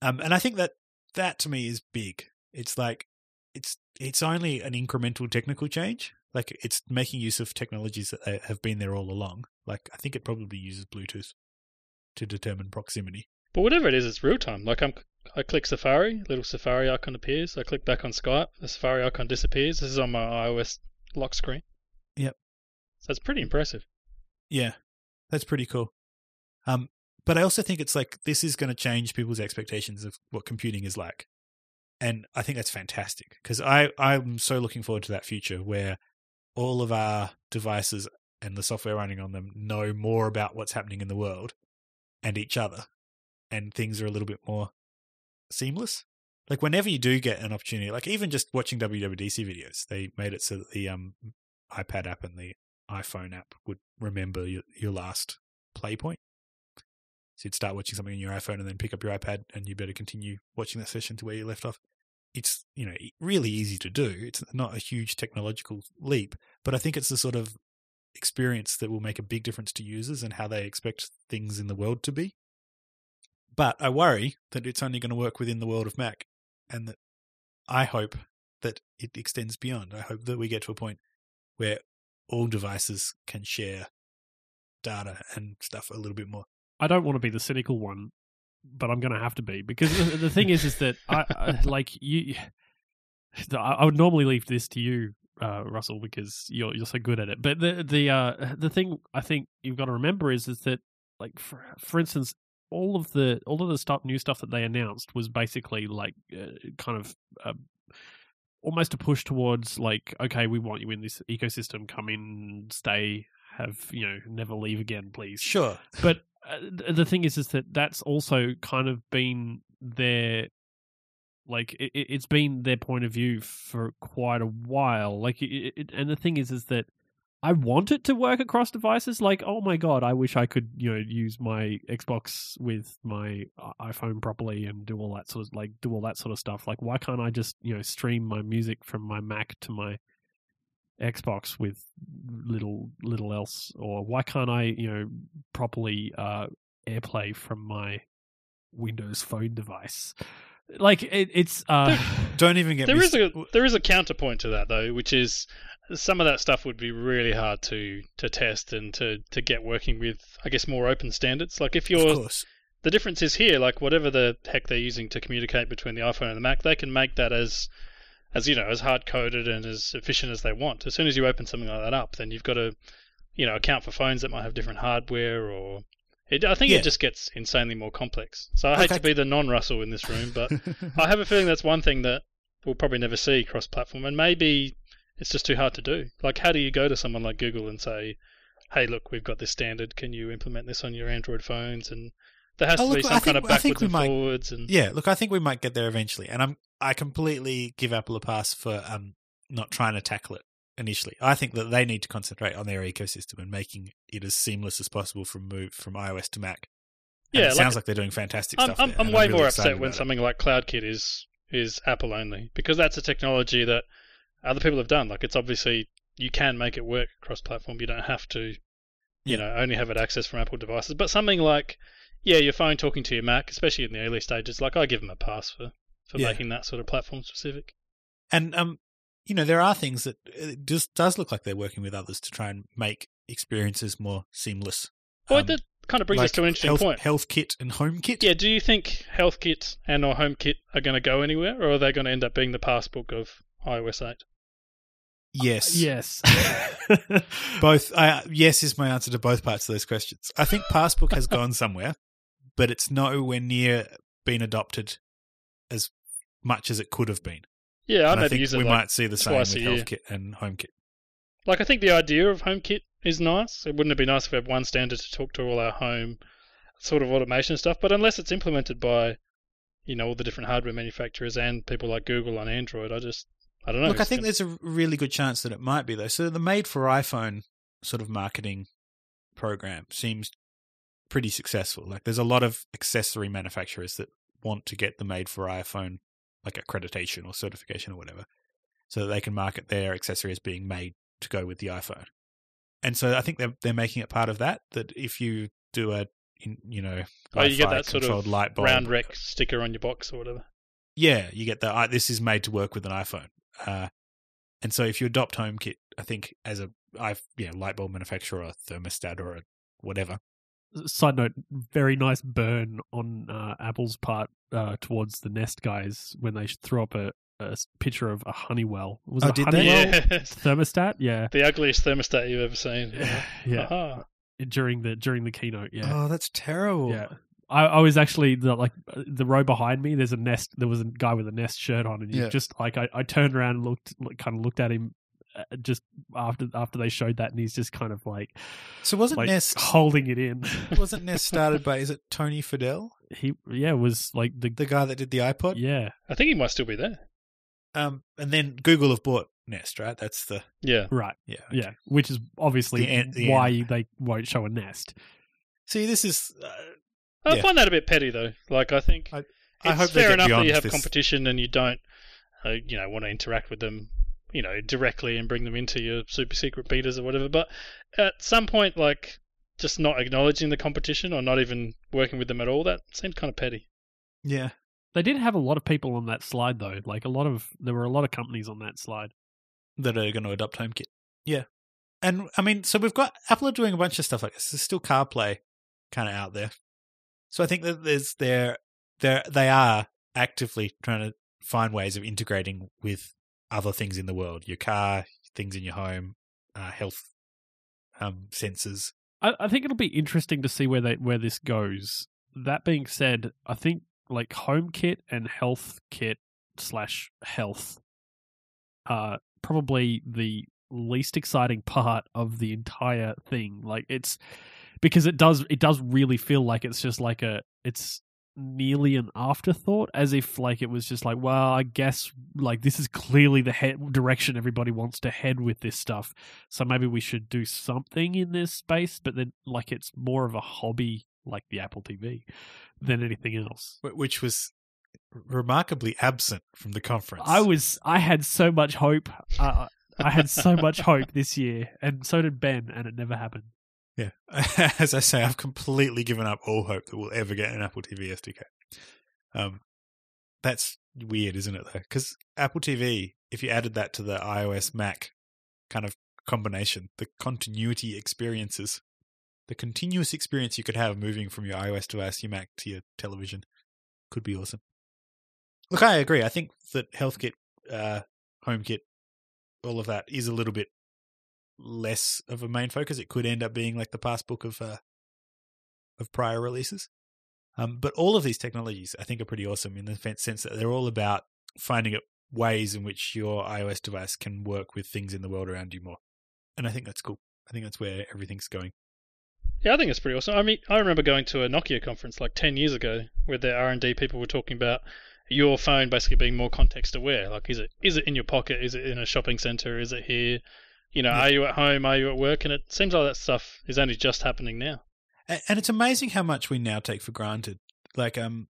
Um, and I think that that to me is big. It's like it's it's only an incremental technical change. Like it's making use of technologies that have been there all along. Like I think it probably uses Bluetooth to determine proximity. But whatever it is, it's real time. Like I'm, I click Safari, little Safari icon appears. I click back on Skype, the Safari icon disappears. This is on my iOS lock screen. Yep. So it's pretty impressive. Yeah, that's pretty cool. Um, but I also think it's like this is going to change people's expectations of what computing is like, and I think that's fantastic because I I'm so looking forward to that future where all of our devices and the software running on them know more about what's happening in the world and each other, and things are a little bit more seamless. Like whenever you do get an opportunity, like even just watching WWDC videos, they made it so that the um iPad app and the iPhone app would remember your, your last play point. So you'd start watching something on your iPhone and then pick up your iPad and you better continue watching that session to where you left off. It's, you know, really easy to do. It's not a huge technological leap, but I think it's the sort of experience that will make a big difference to users and how they expect things in the world to be. But I worry that it's only going to work within the world of Mac and that I hope that it extends beyond. I hope that we get to a point where all devices can share data and stuff a little bit more. I don't want to be the cynical one, but I'm going to have to be because the, thing is, is that I, I like you. I would normally leave this to you, uh, Russell, because you're you're so good at it. But the the uh, the thing I think you've got to remember is is that like for for instance, all of the all of the stuff new stuff that they announced was basically like uh, kind of. Almost a push towards like, okay, we want you in this ecosystem. Come in, stay, have you know, never leave again, please Sure. but uh, the thing is is that that's also kind of been their like it, it's been their point of view for quite a while like it, it, and the thing is is that i want it to work across devices. Like oh my god i wish i could you know use my xbox with my iphone properly and do all that sort of like do all that sort of stuff. Like why can't i just you know stream my music from my mac to my Xbox with little little else, or why can't I, you know, properly uh, AirPlay from my Windows Phone device? Like it, it's uh, Don't even get There me is a there is a counterpoint to that though, which is some of that stuff would be really hard to to test and to to get working with. I guess more open standards. Like if you're course. the difference is here, like whatever the heck they're using to communicate between the iPhone and the Mac, they can make that as as you know as hard coded and as efficient as they want. As soon as you open something like that up, then you've got to you know account for phones that might have different hardware or. It, I think Yeah. it just gets insanely more complex. So I hate Okay. to be the non-Russell in this room, but I have a feeling that's one thing that we'll probably never see cross-platform, and maybe it's just too hard to do. Like, how do you go to someone like Google and say, "Hey, look, we've got this standard. Can you implement this on your Android phones?" And there has Oh, to be some kind of backwards and might- forwards. And yeah, look, I think we might get there eventually, and I'm I completely give Apple a pass for um not trying to tackle it initially. I think that they need to concentrate on their ecosystem and making it as seamless as possible from move from iOS to Mac. And Yeah, it like- sounds like they're doing fantastic I'm, stuff. I'm, I'm way really more upset when about it. something like CloudKit is is Apple only because that's a technology that other people have done. Like, it's obviously you can make it work cross-platform. You don't have to, you Yeah. know, only have it access from Apple devices. But something like, yeah, your phone talking to your Mac, especially in the early stages, like I give them a pass for for Yeah. making that sort of platform specific. And um, you know, there are things that it just does look like they're working with others to try and make experiences more seamless. Well, Um, the kind of brings like us to an interesting health, point. HealthKit and home kit. Yeah, do you think HealthKit and or HomeKit are going to go anywhere, or are they going to end up being the passbook of iOS 8? Yes. Yes. Both. Uh, yes is my answer to both parts of those questions. I think Passbook has gone somewhere, but it's nowhere near been adopted as much as it could have been. Yeah, I I think use it we like, might see the same with. HealthKit and HomeKit. like I think the idea of HomeKit is nice. It wouldn't it be nice if we had one standard to talk to all our home sort of automation stuff? But unless it's implemented by, you know, all the different hardware manufacturers and people like Google on Android, I just I don't know. Look, I think gonna- there's a really good chance that it might be though. So the made for iPhone sort of marketing program seems pretty successful. Like there's a lot of accessory manufacturers that want to get the made for iPhone like accreditation or certification or whatever, so that they can market their accessory as being made to go with the iPhone. And so I think they're they're making it part of that. That if you do a in, you know Oh, you get that sort of light bulb, round rec sticker on your box or whatever. yeah, you get the this is made to work with an iPhone. Uh, and so if you adopt HomeKit, I think as a I yeah light bulb manufacturer or a thermostat or a whatever. Side note: very nice burn on uh, Apple's part uh, towards the Nest guys when they threw up a picture of a Honeywell. Was Oh, it a did they? Honeywell Yes. thermostat? Yeah, the ugliest thermostat you've ever seen. yeah. Aha. During the during the keynote, yeah. Oh, that's terrible. Yeah. I, I was actually the, like uh, the row behind me. There's a nest. There was a guy with a nest shirt on, and you Yeah. just like I, I turned around and looked, like, kind of looked at him, uh, just after after they showed that, and he's just kind of like So wasn't like Nest holding it in. wasn't Nest started by is it Tony Fadell, he yeah was like the, the guy that did the iPod? yeah I think he might still be there. Um, and then Google have bought Nest, right? That's the Yeah. right yeah. yeah, which is obviously The en- the why they won't show a nest. See, this is. Uh, I Yeah. find that a bit petty though. Like I think I- it's I hope fair enough that you have this. competition and you don't, uh, you know, want to interact with them, you know, directly and bring them into your super secret beaters or whatever. But at some point, like just not acknowledging the competition or not even working with them at all, that seemed kind of petty. yeah. They did have a lot of people on that slide though. Like a lot of there were a lot of companies on that slide. that are going to adopt HomeKit. Yeah, and I mean, so we've got Apple are doing a bunch of stuff like this. There's still CarPlay kind of out there, so I think that there's there there they are actively trying to find ways of integrating with other things in the world, your car, things in your home, uh, health um, sensors. I, I think it'll be interesting to see where they where this goes. That being said, I think like HomeKit and health kit slash Health are probably the least exciting part of the entire thing. Like it's because it does it does really feel like it's just like a it's nearly an afterthought as if like it was just like well i guess like this is clearly the head direction everybody wants to head with this stuff. So maybe we should do something in this space but then like it's more of a hobby like the apple tv than anything else. Which was remarkably absent from the conference. i was i had so much hope uh, i had so much hope this year and so did ben and it never happened Yeah. As I say, I've completely given up all hope that we'll ever get an Apple TV SDK. Um, that's weird, isn't it, though? Because Apple TV, if you added that to the iOS Mac kind of combination, the continuity experiences, the continuous experience you could have moving from your iOS device, your Mac to your television could be awesome. Look, I agree. I think that HealthKit, uh, HomeKit, all of that is a little bit less of a main focus. It could end up being like the passbook of uh, of prior releases. Um, but all of these technologies, I think, are pretty awesome in the sense that they're all about finding ways in which your iOS device can work with things in the world around you more. And I think that's cool. I think that's where everything's going. Yeah, I think it's pretty awesome. I mean, I remember going to a Nokia conference like 10 years ago where the R&D people were talking about your phone basically being more context aware. Like, is it is it in your pocket? Is it in a shopping center? Is it here? You know, Yeah. are you at home? Are you at work? And it seems like that stuff is only just happening now. And it's amazing how much we now take for granted. Like, um,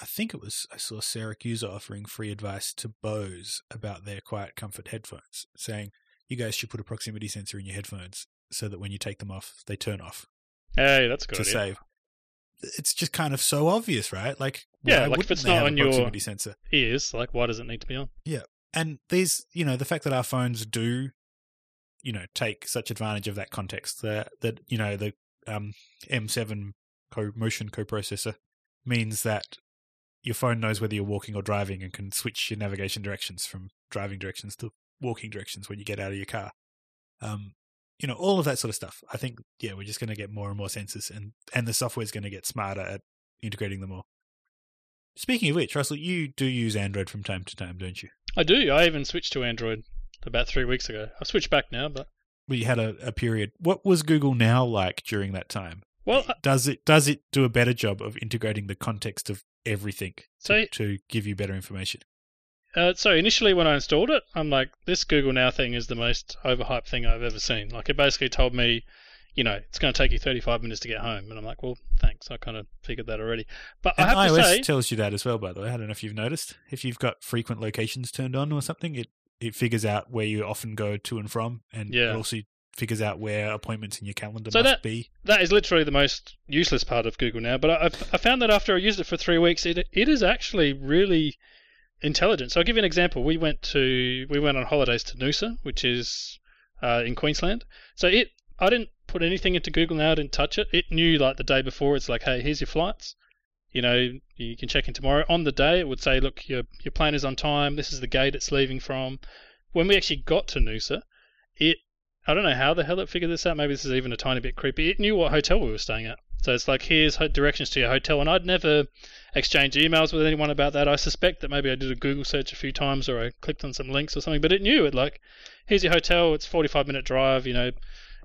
I think it was I saw Siracusa offering free advice to Bose about their Quiet Comfort headphones, saying you guys should put a proximity sensor in your headphones so that when you take them off, they turn off Hey, that's good to idea. save. It's just kind of so obvious, right? Like, Yeah, like if it's not on your- proximity sensor? Ears, like, why does it need to be on? Yeah, and these, you know, the fact that our phones do, you know, take such advantage of that context, that that you know the um, M7 co- motion coprocessor means that your phone knows whether you're walking or driving and can switch your navigation directions from driving directions to walking directions when you get out of your car. Um, you know, all of that sort of stuff. I think, yeah, we're just going to get more and more sensors, and and the software is going to get smarter at integrating them all. Speaking of which, Russell, you do use Android from time to time, don't you? I do. I even switched to Android about three weeks ago. I've switched back now, but we had a, a period. What was Google Now like during that time? well, Does it does it do a better job of integrating the context of everything so to give you better information? Uh, so initially, when I installed it, I'm like, this Google Now thing is the most overhyped thing I've ever seen. Like, it basically told me, you know, it's going to take you 35 minutes to get home, and I'm like, well, thanks. I kind of figured that already. But And I have iOS to say, tells you that as well, by the way. I don't know if you've noticed. If you've got frequent locations turned on or something, it, it figures out where you often go to and from, and Yeah. it also figures out where appointments in your calendar So must that- be. that is literally the most useless part of Google Now. But I, I found that after I used it for three weeks, it it is actually really intelligent. So I'll give you an example. We went to we went on holidays to Noosa, which is uh, in Queensland. So it I didn't put anything into Google Now. I didn't touch it. It knew like the day before. It's like, hey, here's your flights. You know, you can check in tomorrow. On the day, it would say, look, your your plane is on time. This is the gate it's leaving from. When we actually got to Noosa, it I don't know how the hell it figured this out. Maybe this is even a tiny bit creepy. It knew what hotel we were staying at. So it's like, here's directions to your hotel. And I'd never exchanged emails with anyone about that. I suspect that maybe I did a Google search a few times or I clicked on some links or something, but it knew it. Like, here's your hotel. It's 45 minute drive. You know,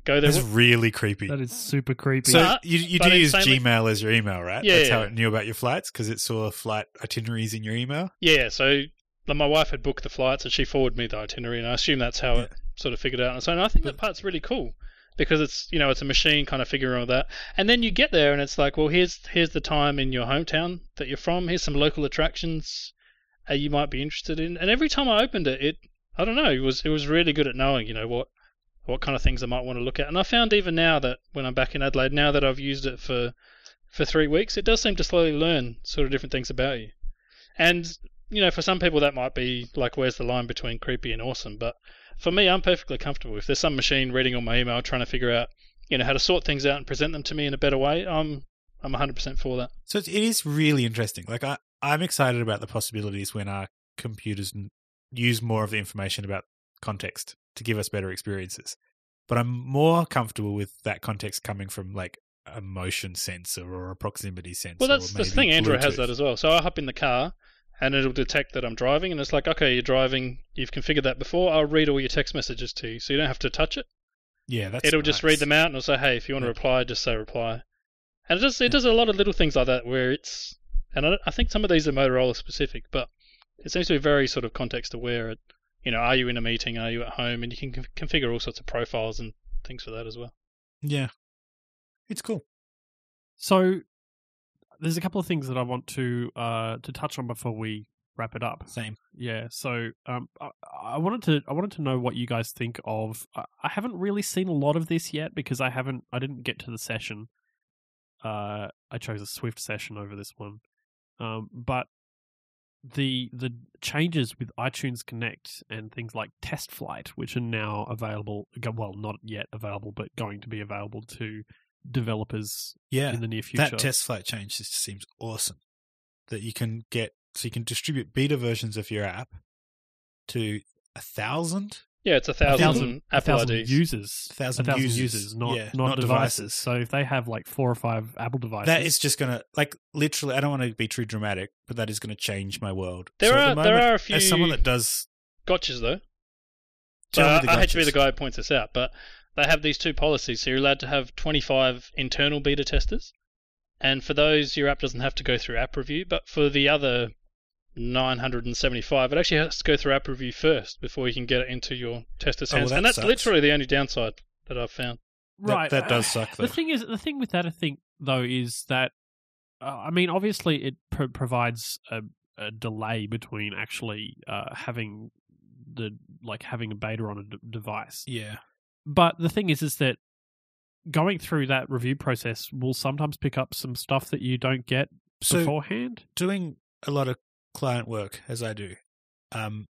go there. That's really creepy. That is super creepy. So But- you you do use insanely- Gmail as your email, right? Yeah, That's how it knew about your flights because it saw flight itineraries in your email. Yeah, so like, my wife had booked the flights and she forwarded me the itinerary, and I assume that's how Yeah. it sort of figured out. And so and I think that part's really cool because it's you know it's a machine kind of figuring all that, and then you get there and it's like, well, here's here's the time in your hometown that you're from. Here's some local attractions uh, you might be interested in. And every time I opened it, it I don't know, it was it was really good at knowing you know what what kind of things I might want to look at. And I found even now that when I'm back in Adelaide, now that I've used it for for three weeks, it does seem to slowly learn sort of different things about you. And you know, for some people that might be like, where's the line between creepy and awesome? But for me, I'm perfectly comfortable. If there's some machine reading all my email, trying to figure out, you know, how to sort things out and present them to me in a better way, I'm I'm 100% for that. So it's, really interesting. Like I, I'm excited about the possibilities when our computers use more of the information about context to give us better experiences. But I'm more comfortable with that context coming from like a motion sensor or a proximity sensor. Well, that's the thing. Android has that as well. So I hop in the car, and it'll detect that I'm driving, and it's like, okay, you're driving. You've configured that before. I'll read all your text messages to you, so you don't have to touch it. Yeah, that's it'll just read them out, and it'll say, hey, if you want to reply, just say reply. And it does it does a lot of little things like that where it's, and I, I think some of these are Motorola specific, but it seems to be very sort of context aware. It, you know, are you in a meeting? Are you at home? And you can conf- configure all sorts of profiles and things for that as well. Yeah, it's cool. So there's a couple of things that I want to uh, to touch on before we wrap it up. Same. Yeah. So um, I, I wanted to I wanted to know what you guys think of. I, I haven't really seen a lot of this yet because I haven't I didn't get to the session. Uh, I chose a Swift session over this one, um, but the the changes with iTunes Connect and things like Test Flight, which are now available, well, not yet available, but going to be available to developers Yeah, in the near future. that test flight change just seems awesome. That you can get so you can distribute beta versions of your app to a thousand. Yeah, it's a a thousand, thousand, a Apple thousand IDs. users, A thousand a thousand users, users, not yeah, not, not devices. devices. So if they have like four or five Apple devices, That is just gonna like literally. I don't want to be too dramatic, but that is going to change my world. There So at are- the there are a few as someone that does. Gotchas though. So Tell me I, the I hate to be the guy who points this out, but they have these two policies. So you're allowed to have 25 internal beta testers, and for those, your app doesn't have to go through app review. But for the other 975, it actually has to go through app review first before you can get it into your tester's Oh, well, hands, and that's sucks. literally the only downside that I've found. That- right. that does suck, though. The thing is, the thing with that, I think, though, is that uh, I mean, obviously, it pro- provides a, a delay between actually uh, having the like having a beta on a d- device. Yeah, But the thing is, is that going through that review process will sometimes pick up some stuff that you don't get so beforehand. doing a lot of client work as I do, um,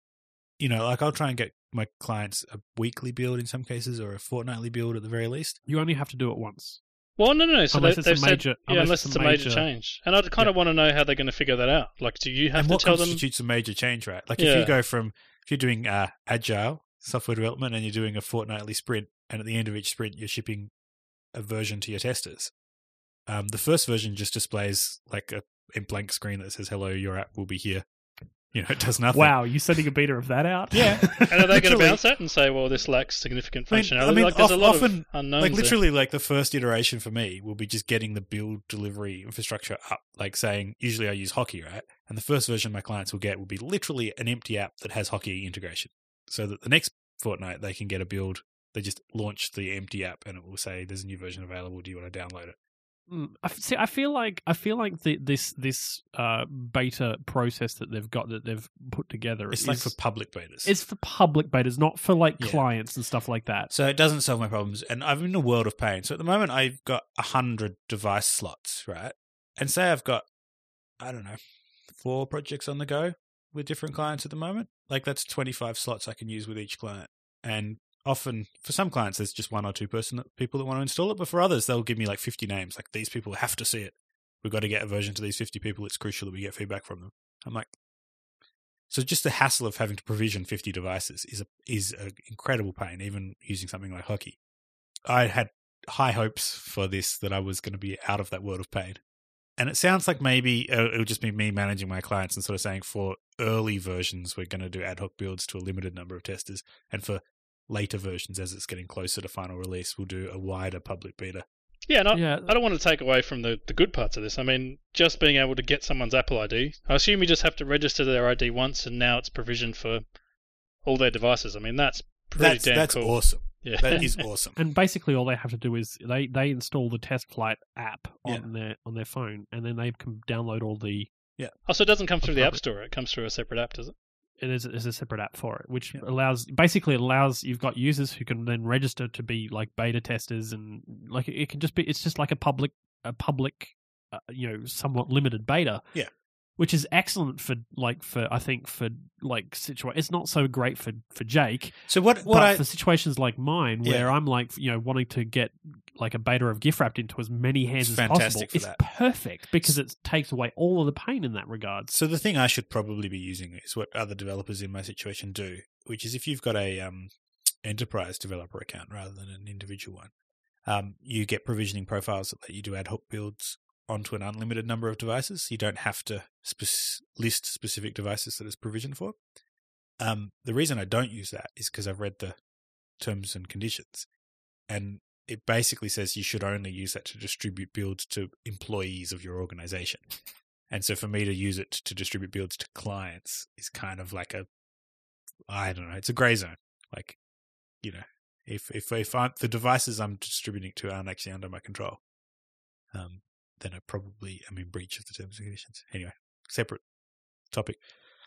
you know, like I'll try and get my clients a weekly build in some cases or a fortnightly build at the very least. You only have to do it once. Well, no, no, no. So Unless they, it's a they've said, major- yeah, unless unless it's it's a a major, major- change. And I'd kind of want to know how they're going to figure that out. Like, do you have and to what tell them? constitutes a major change, right? Like if you go from if you're doing uh, agile software development and you're doing a fortnightly sprint, and at the end of each sprint you're shipping a version to your testers. Um, the first version just displays like a, a blank screen that says "Hello, your app will be here." You know, it does nothing. Wow, you're sending a beta of that out? Yeah. And are they going to Literally. bounce that and say, well, this lacks significant I mean- functionality? I mean, like, there's a lot often, of unknowns. like there. literally like the first iteration for me will be just getting the build delivery infrastructure up like saying usually i use hockey right and the first version my clients will get will be literally an empty app that has hockey integration so that the next fortnight they can get a build they just launch the empty app and it will say there's a new version available do you want to download it I f- see. I feel like I feel like the, this this uh, beta process that they've got that they've put together it's is like for public betas it's for public betas, not for like Yeah. clients and stuff like that. so it doesn't solve my problems and i'm in a world of pain so at the moment i've got 100 device slots right and say i've got i don't know four projects on the go with different clients at the moment like that's 25 slots i can use with each client and often for some clients there's just one or two person people that want to install it but for others they'll give me like 50 names like these people have to see it. We've got to get a version to these 50 people. It's crucial that we get feedback from them. I'm like so just the hassle of having to provision 50 devices is a is an incredible pain even using something like hockey. I had high hopes for this that i was going to be out of that world of pain. And it sounds like maybe uh, it'll just be me managing my clients and sort of saying for early versions we're going to do ad hoc builds to a limited number of testers and for later versions as it's getting closer to final release we'll do a wider public beta yeah, and I, yeah, I don't want to take away from the, the good parts of this. I mean, just being able to get someone's Apple ID. I assume you just have to register their ID once, and now it's provisioned for all their devices. I mean, that's pretty that's damn that's cool. awesome Yeah, that is awesome and basically all they have to do is they they install the test flight app on Yeah. their on their phone, and then they can download all the. oh, so it doesn't come through the App Store. It comes through a separate app, does it? It is there's a separate app for it, which Yeah. allows basically allows you've got users who can then register to be like beta testers and like it can just be it's just like a public a public uh, you know somewhat limited beta. Yeah. Which is excellent for like for I think for like situation. It's not so great for for Jake, so what what i for situations like mine where Yeah. I'm like you know wanting to get like a beta of GIF-wrapped into as many hands It's as possible, it's that. perfect because it takes away all of the pain in that regard. So the thing I should probably be using is what other developers in my situation do, which is if you've got a um, enterprise developer account rather than an individual one, um, you get provisioning profiles that let you do ad hoc builds onto an unlimited number of devices. You don't have to spec- list specific devices that it's provisioned for. Um, the reason I don't use that is because I've read the terms and conditions, and it basically says you should only use that to distribute builds to employees of your organization. And so for me to use it to distribute builds to clients is kind of like a, I don't know, it's a gray zone. Like, you know, if if if I'm, the devices I'm distributing to aren't actually under my control, um, then I probably am in breach of the terms and conditions. Anyway, separate topic.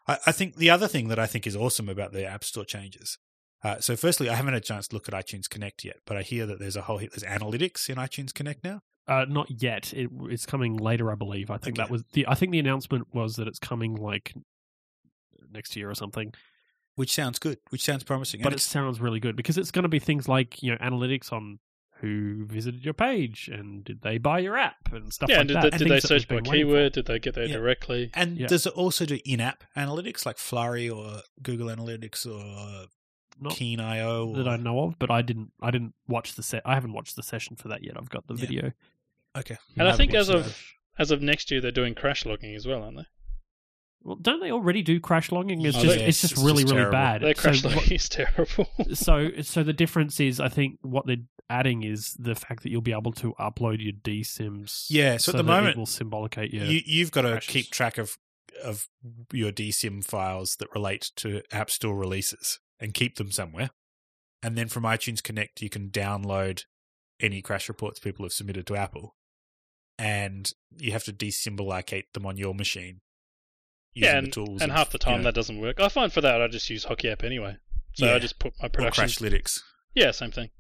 I, I think the other thing that I think is awesome about the App Store changes. Uh, so, firstly, I haven't had a chance to look at iTunes Connect yet, but I hear that there's a whole there's analytics in iTunes Connect now. Uh, not yet. It, it's coming later, I believe. I think Okay. that was the. I think the announcement was that it's coming like next year or something. Which sounds good. Which sounds promising. But it sounds really good because it's going to be things like you know analytics on who visited your page and did they buy your app and stuff yeah, like did, that. they, did they things that we've search by been waiting for. keyword? Did they get there Yeah. directly? And Yeah. does it also do in-app analytics like Flurry or Google Analytics or Not Keen.io? Or... that I know of, but I didn't. I didn't watch the set. I haven't watched the session for that yet. I've got the Yeah. video. Okay. And I haven't think as watched of as of next year, they're doing crash logging as well, aren't they? Well, don't they already do crash logging? It's Oh, just they- it's just it's really just really bad. Their crash so, logging is terrible. so so the difference is I think what they're adding is the fact that you'll be able to upload your dSYMs. Yeah, so at the that moment, it will symbolicate your. You, you've got to crashes. keep track of of your dSYM files that relate to App Store releases and keep them somewhere. And then from iTunes Connect, you can download any crash reports people have submitted to Apple, and you have to desymbolicate them on your machine. Using yeah, the and, tools and of, half the time you know, that doesn't work. I find for that I just use Hockey app anyway. So Yeah. I just put my production. or production. Crashlytics. Yeah, same thing.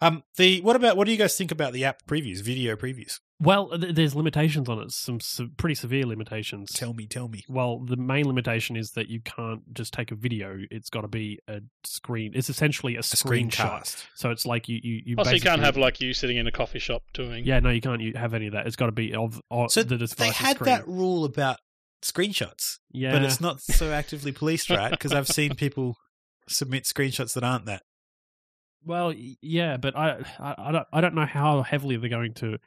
Um, the what about what do you guys think about the app previews, video previews? Well, th- there's limitations on it. Some se- pretty severe limitations. Tell me, tell me. Well, the main limitation is that you can't just take a video. It's got to be a screen. It's essentially a, A screenshot. screencast. So it's like you you, you Oh, so you can't have like you sitting in a coffee shop doing. Yeah, no, you can't you have any of that. It's got to be of, of So the device they had screen. that rule about screenshots, yeah, but it's not so actively policed, right? Because I've seen people submit screenshots that aren't that. well, yeah, but I, I I don't I don't know how heavily they're going to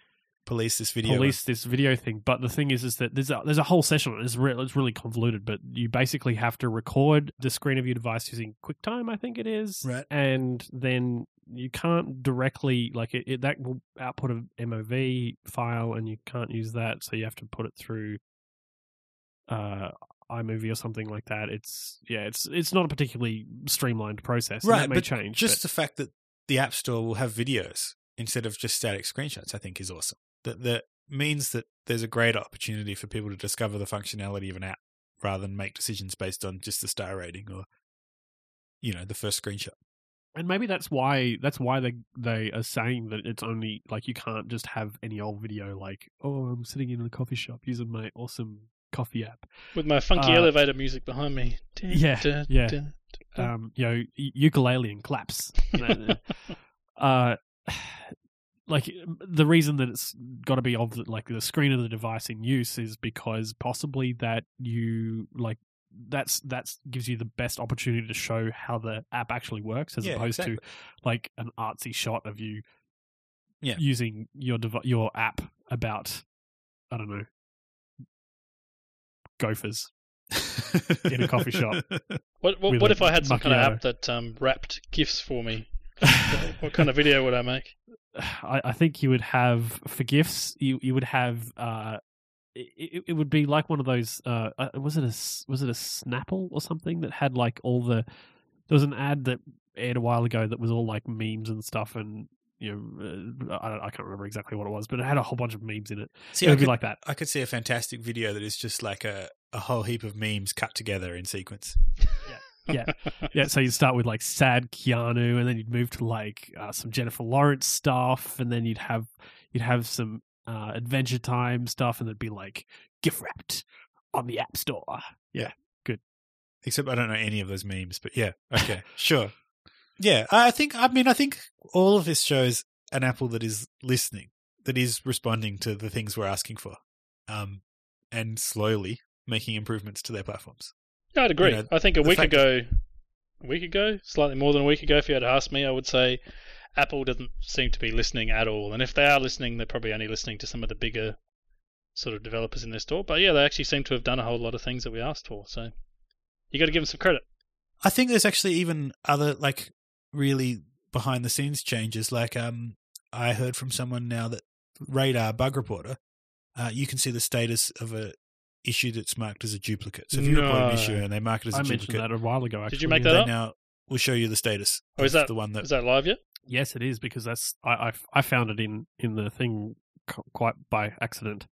Police this video. police this video thing. But the thing is, is that there's a, there's a whole session. It's, re- it's really convoluted, but you basically have to record the screen of your device using QuickTime, I think it is, Right. and then you can't directly like it, it that will output a MOV file, and you can't use that, so you have to put it through uh iMovie or something like that. It's yeah, it's it's not a particularly streamlined process. right, that may but change. just but- the fact that the App Store will have videos instead of just static screenshots, I think, is awesome. That that means that there's a great opportunity for people to discover the functionality of an app rather than make decisions based on just the star rating or, you know, the first screenshot. and maybe that's why that's why they they are saying that it's only like you can't just have any old video like oh I'm sitting in a coffee shop using my awesome coffee app. With my funky Uh, elevator music behind me. Yeah, yeah. dun. Um, you know, u- ukulele and claps. uh, like the reason that it's got to be of the, like the screen of the device in use is because possibly that you like that's that's gives you the best opportunity to show how the app actually works as Yeah, opposed exactly. to like an artsy shot of you Yeah. using your devi- your app about I don't know gophers. In a coffee shop. What what, what if I had some kind of app that um, wrapped gifts for me? what, what kind of video would I make? I, I think you would have for gifts. You you would have. Uh, it, it would be like one of those. Uh, uh, was it a s- was it a Snapple or something that had like all the. There was an ad that aired a while ago that was all like memes and stuff, and you know, uh, I, I can't remember exactly what it was, but it had a whole bunch of memes in it. See, it I would be could, like that. I could see a fantastic video that is just like a, a whole heap of memes cut together in sequence. Yeah, yeah. So you'd start with like sad Keanu, and then you'd move to like uh, some Jennifer Lawrence stuff, and then you'd have you'd have some uh, Adventure Time stuff, and it'd be like gift wrapped on the App Store. Yeah, yeah. good. Except I don't know any of those memes, but yeah, okay, sure. Yeah, I think. I mean, I think all of this shows an Apple that is listening, that is responding to the things we're asking for, um, and slowly making improvements to their platforms. Yeah, I'd agree. You know, I think a week ago, a week ago, slightly more than a week ago, if you had asked me, I would say Apple doesn't seem to be listening at all. And if they are listening, they're probably only listening to some of the bigger sort of developers in their store. But yeah, they actually seem to have done a whole lot of things that we asked for. So you got to give them some credit. I think there's actually even other like really behind the scenes changes. Like um, I heard from someone now that Radar Bug Reporter, uh, you can see the status of a issue that's marked as a duplicate. So if you report an issue and they mark it as a I mentioned duplicate, that a while ago. Actually, Did you make that they up? now will show you the status. Oh, is that- the one that? Is that live yet? Yes, it is because that's I I, I found it in in the thing quite by accident.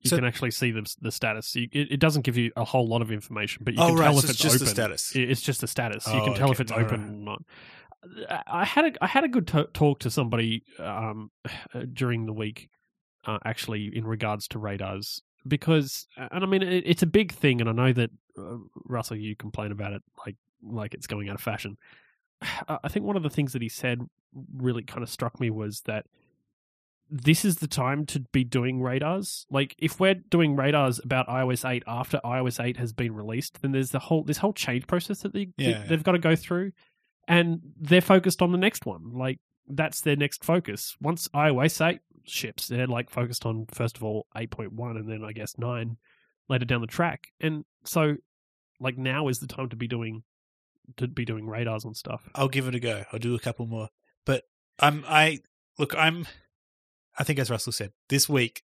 You So- can actually see the the status. You, it, it doesn't give you a whole lot of information, but you oh can right, tell so if it's it's, just open. the status. It's just a status. you Oh, can tell okay. if it's All right. open or not. I had a I had a good to- talk to somebody um, during the week, uh, actually, in regards to radars because, and I mean, it, it's a big thing, and I know that uh, Russell, you complain about it like like it's going out of fashion. I think one of the things that he said really kind of struck me was that this is the time to be doing radars. Like if we're doing radars about iOS 8 after iOS 8 has been released, then there's the whole this whole change process that they Yeah, they've got to go through and they're focused on the next one. Like that's their next focus. Once iOS 8 ships, they're like focused on first of all 8.1 and then I guess 9 later down the track. And so like now is the time to be doing to be doing radars and stuff. I'll give it a go. I'll do a couple more. But I'm I look, I'm I think as Russell said, this week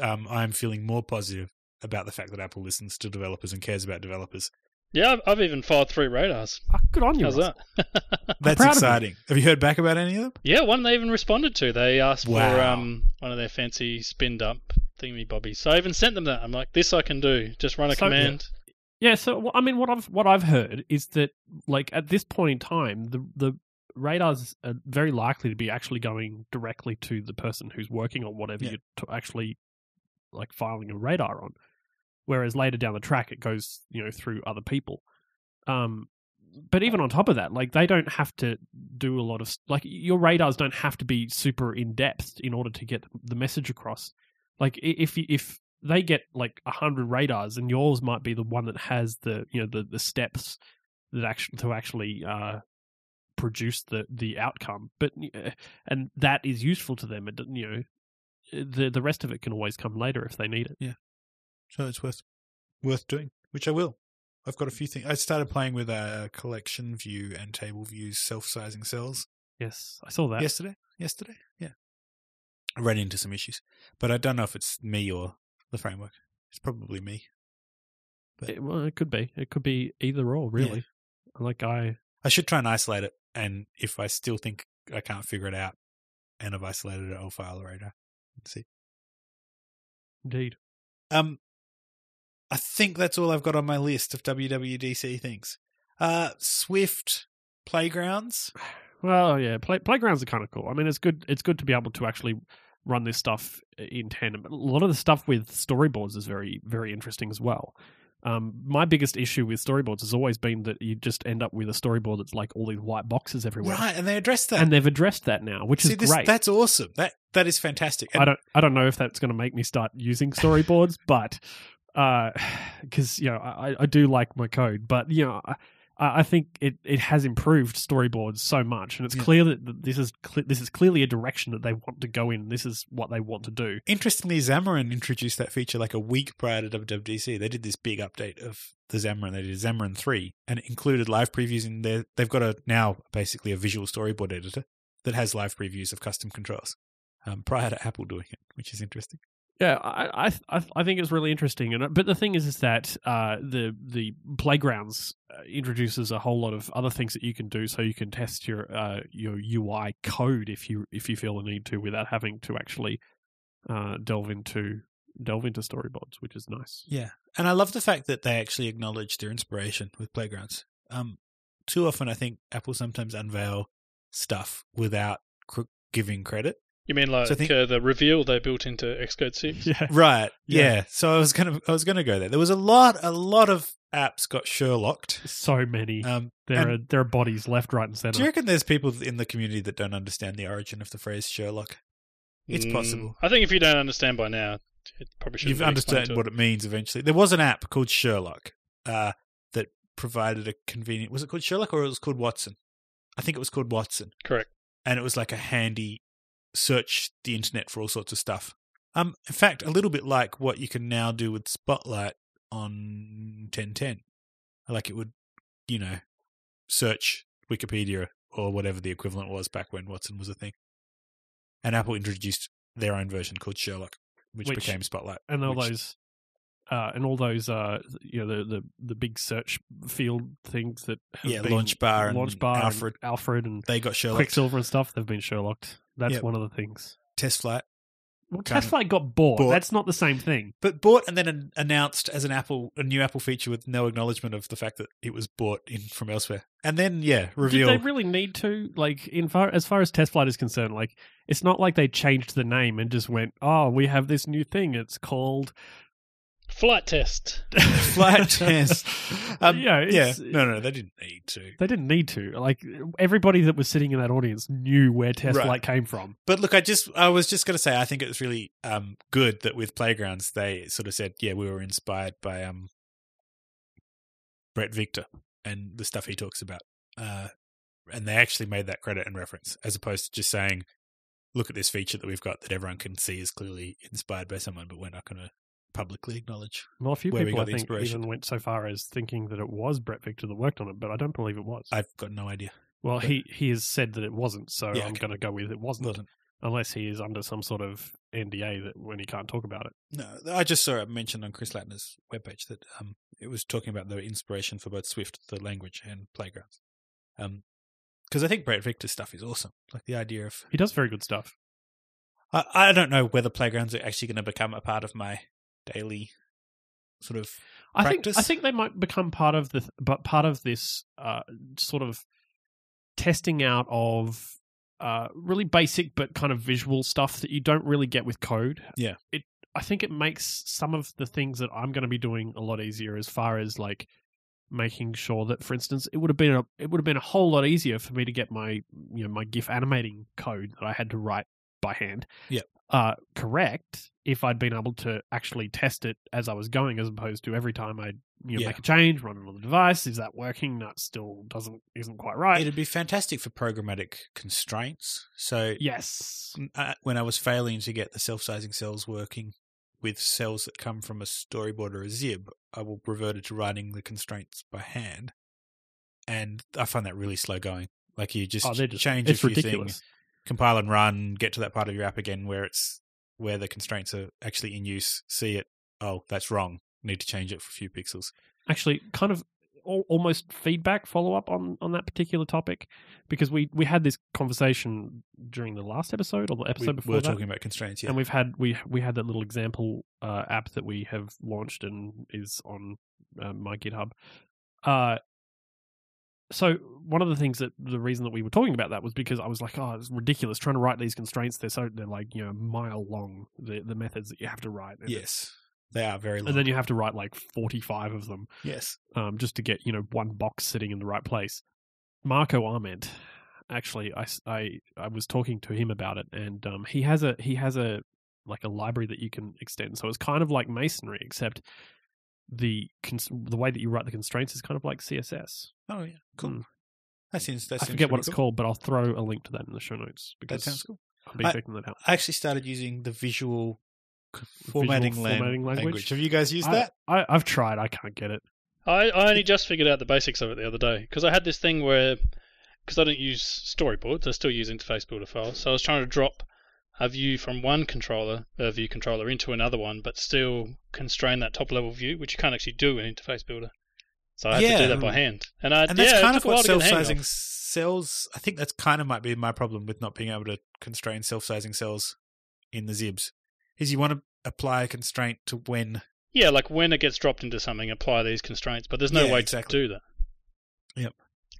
um I'm feeling more positive about the fact that Apple listens to developers and cares about developers. Yeah, I've, I've even fired three radars. Ah, good on you. How's Russell. that? That's proud you. exciting. Have you heard back about any of them? yeah, one they even responded to. They asked for um one of their fancy spin dump thingy bobbies. So I even sent them that. I'm like, this I can do. Just run a So- command. Yeah, so I mean, what I've what I've heard is that like at this point in time, the the radars are very likely to be actually going directly to the person who's working on whatever Yeah. you're t- actually like filing a radar on. Whereas later down the track, it goes you know through other people. Um, but even on top of that, like they don't have to do a lot of like your radars don't have to be super in depth in order to get the message across. Like if you- if they get like a hundred radars and yours might be the one that has the you know the the steps that actually to actually uh produce the the outcome but uh, and that is useful to them doesn't you know the the rest of it can always come later if they need it Yeah. So it's worth worth doing, which I will. I've got a few things. I started playing with a collection view and table views self-sizing cells yes i saw that yesterday. Yesterday, yeah. I ran into some issues, but I don't know if it's me or the framework. It's probably me. It, well it could be it could be either or really like i I should try and isolate it, and if I still think I can't figure it out, and I've isolated it, I'll file a radar see. indeed Um, I think that's all I've got on my list of WWDC things. Uh, Swift playgrounds. Well, yeah, play, playgrounds are kind of cool. I mean, it's good. It's good to be able to actually run this stuff in tandem. But a lot of the stuff with storyboards is very, very interesting as well. Um, my biggest issue with storyboards has always been that you just end up with a storyboard that's like all these white boxes everywhere, Right, and they addressed that. and they've addressed that now, which See, is this, great. that's awesome. That that is fantastic. And I don't, I don't know if that's going to make me start using storyboards, but uh because you know, I, I do like my code, but you know. I, I think it, it has improved storyboards so much, and it's Yeah. clear that this is cle this is clearly a direction that they want to go in. This is what they want to do. Interestingly, Xamarin introduced that feature like a week prior to WWDC. They did this big update of the Xamarin. They did Xamarin 3, and it included live previews in there. They've got a now basically a visual storyboard editor that has live previews of custom controls um, prior to Apple doing it, which is interesting. Yeah, I I I, think it's really interesting, and but the thing is, is that uh, the the playgrounds uh, introduces a whole lot of other things that you can do, so you can test your uh, your UI code if you if you feel the need to, without having to actually uh, delve into delve into storyboards, which is nice. Yeah, and I love the fact that they actually acknowledge their inspiration with playgrounds. Um, too often, I think Apple sometimes unveil stuff without giving credit. You mean like So think- uh, the reveal they built into Xcode six? Yeah, Right. Yeah. Yeah. So I was gonna I was gonna go there. There was a lot a lot of apps got Sherlocked. so many. Um, there are there are bodies left, right, and center. do center. you reckon there's people in the community that don't understand the origin of the phrase Sherlock? It's Mm, possible. I think if you don't understand by now, it probably should. You've understood what it means eventually. There was an app called Sherlock uh, that provided a convenient. Was it called Sherlock or it was called Watson? I think it was called Watson. Correct. and it was like a handy search the internet for all sorts of stuff. Um, in fact, a little bit like what you can now do with Spotlight on 1010. Like it would, you know, search Wikipedia or whatever the equivalent was back when Watson was a thing. And Apple introduced their own version called Sherlock, which, Which- became Spotlight. and all which- those uh, and all those uh, you know the, the the big search field things that have Yeah, been, LaunchBar and LaunchBar and Alfred. Alfred and they got Sherlock. Quicksilver and stuff. They've been Sherlocked. That's Yep. one of the things. TestFlight. Well, TestFlight got bought. bought. That's not the same thing. But bought and then an- announced as an Apple, a new Apple feature with no acknowledgement of the fact that it was bought in from elsewhere. And then, yeah, reveal. Did they really need to? Like, in far as far as TestFlight is concerned, like it's not like they changed the name and just went, "Oh, we have this new thing. It's called Flight test. flight test. Um, Yeah, yeah, No, no, they didn't need to. They didn't need to. Like everybody that was sitting in that audience knew where TestFlight Right. came from. But look, I just, I was just going to say, I think it was really um, good that with Playgrounds, they sort of said, yeah, we were inspired by um, Bret Victor and the stuff he talks about. Uh, and they actually made that credit and reference, as opposed to just saying, look at this feature that we've got that everyone can see is clearly inspired by someone, but we're not going to publicly acknowledge. Well, a few people I think even went so far as thinking that it was Bret Victor that worked on it, but I don't believe it was. I've got no idea. well, he he has said that it wasn't, so Yeah, I'm okay. going to go with it wasn't, Wasn't. unless he is under some sort of NDA that when he can't talk about it. No, I just saw it mentioned on Chris Lattner's webpage that um, it was talking about the inspiration for both Swift, the language, and Playgrounds. Um, because I think Bret Victor's stuff is awesome. Like the idea of He does very good stuff. I, I don't know whether Playgrounds are actually going to become a part of my daily sort of I think I think they might become part of the but part of this uh, sort of testing out of uh, really basic but kind of visual stuff that you don't really get with code. Yeah. It I think it makes some of the things that I'm going to be doing a lot easier as far as like making sure that for instance it would have been a it would have been a whole lot easier for me to get my you know my GIF animating code that I had to write by hand. Yep. Uh correct if I'd been able to actually test it as I was going as opposed to every time I you know Yeah. make a change, run it on the device, is that working? That still doesn't isn't quite right. It'd be fantastic for programmatic constraints. So yes. uh, when I was failing to get the self-sizing cells working with cells that come from a storyboard or a xib, I will reverted to writing the constraints by hand, and I find that really slow going. Like you just, Oh, just change a few ridiculous. things, compile and run, get to that part of your app again where it's where the constraints are actually in use. See it. Oh, that's wrong. Need to change it for a few pixels. actually kind of almost feedback follow up on on that particular topic because we we had this conversation during the last episode or the episode we before were that. talking about constraints, yeah. and we've had we we had that little example uh, app that we have launched and is on uh, my GitHub. Uh, so one of the things that the reason that we were talking about that was because I was like, oh, it's ridiculous trying to write these constraints. They're so they're like you know mile long. The the methods that you have to write. And yes, they are very long. and then you have to write like forty five of them yes, um, just to get you know one box sitting in the right place. Marco Arment, actually, I, I I was talking to him about it, and um, he has a he has a like a library that you can extend. So it's kind of like masonry, except the cons- the way that you write the constraints is kind of like CSS. Oh yeah, cool. Mm. That seems. That I seems forget what it's cool. called, but I'll throw a link to that in the show notes That because sounds cool. I'll be I- checking that out. I actually started using the visual formatting, Visual lang- formatting language. language? Have you guys used I, that? I, I've tried. I can't get it. I, I only just figured out the basics of it the other day because I had this thing where because I don't use storyboards, I still use interface builder files. So I was trying to drop a view from one controller, a view controller, into another one, but still constrain that top level view, which you can't actually do in interface builder. So I had to do that by um, hand, and I And that's yeah, kind of what to get the hang self-sizing cells. I think that's kind of might be my problem with not being able to constrain self-sizing cells in the xibs. Is you want to apply a constraint to when Yeah, like when it gets dropped into something, apply these constraints, but there's no Yeah, way exactly. to do that. Yep.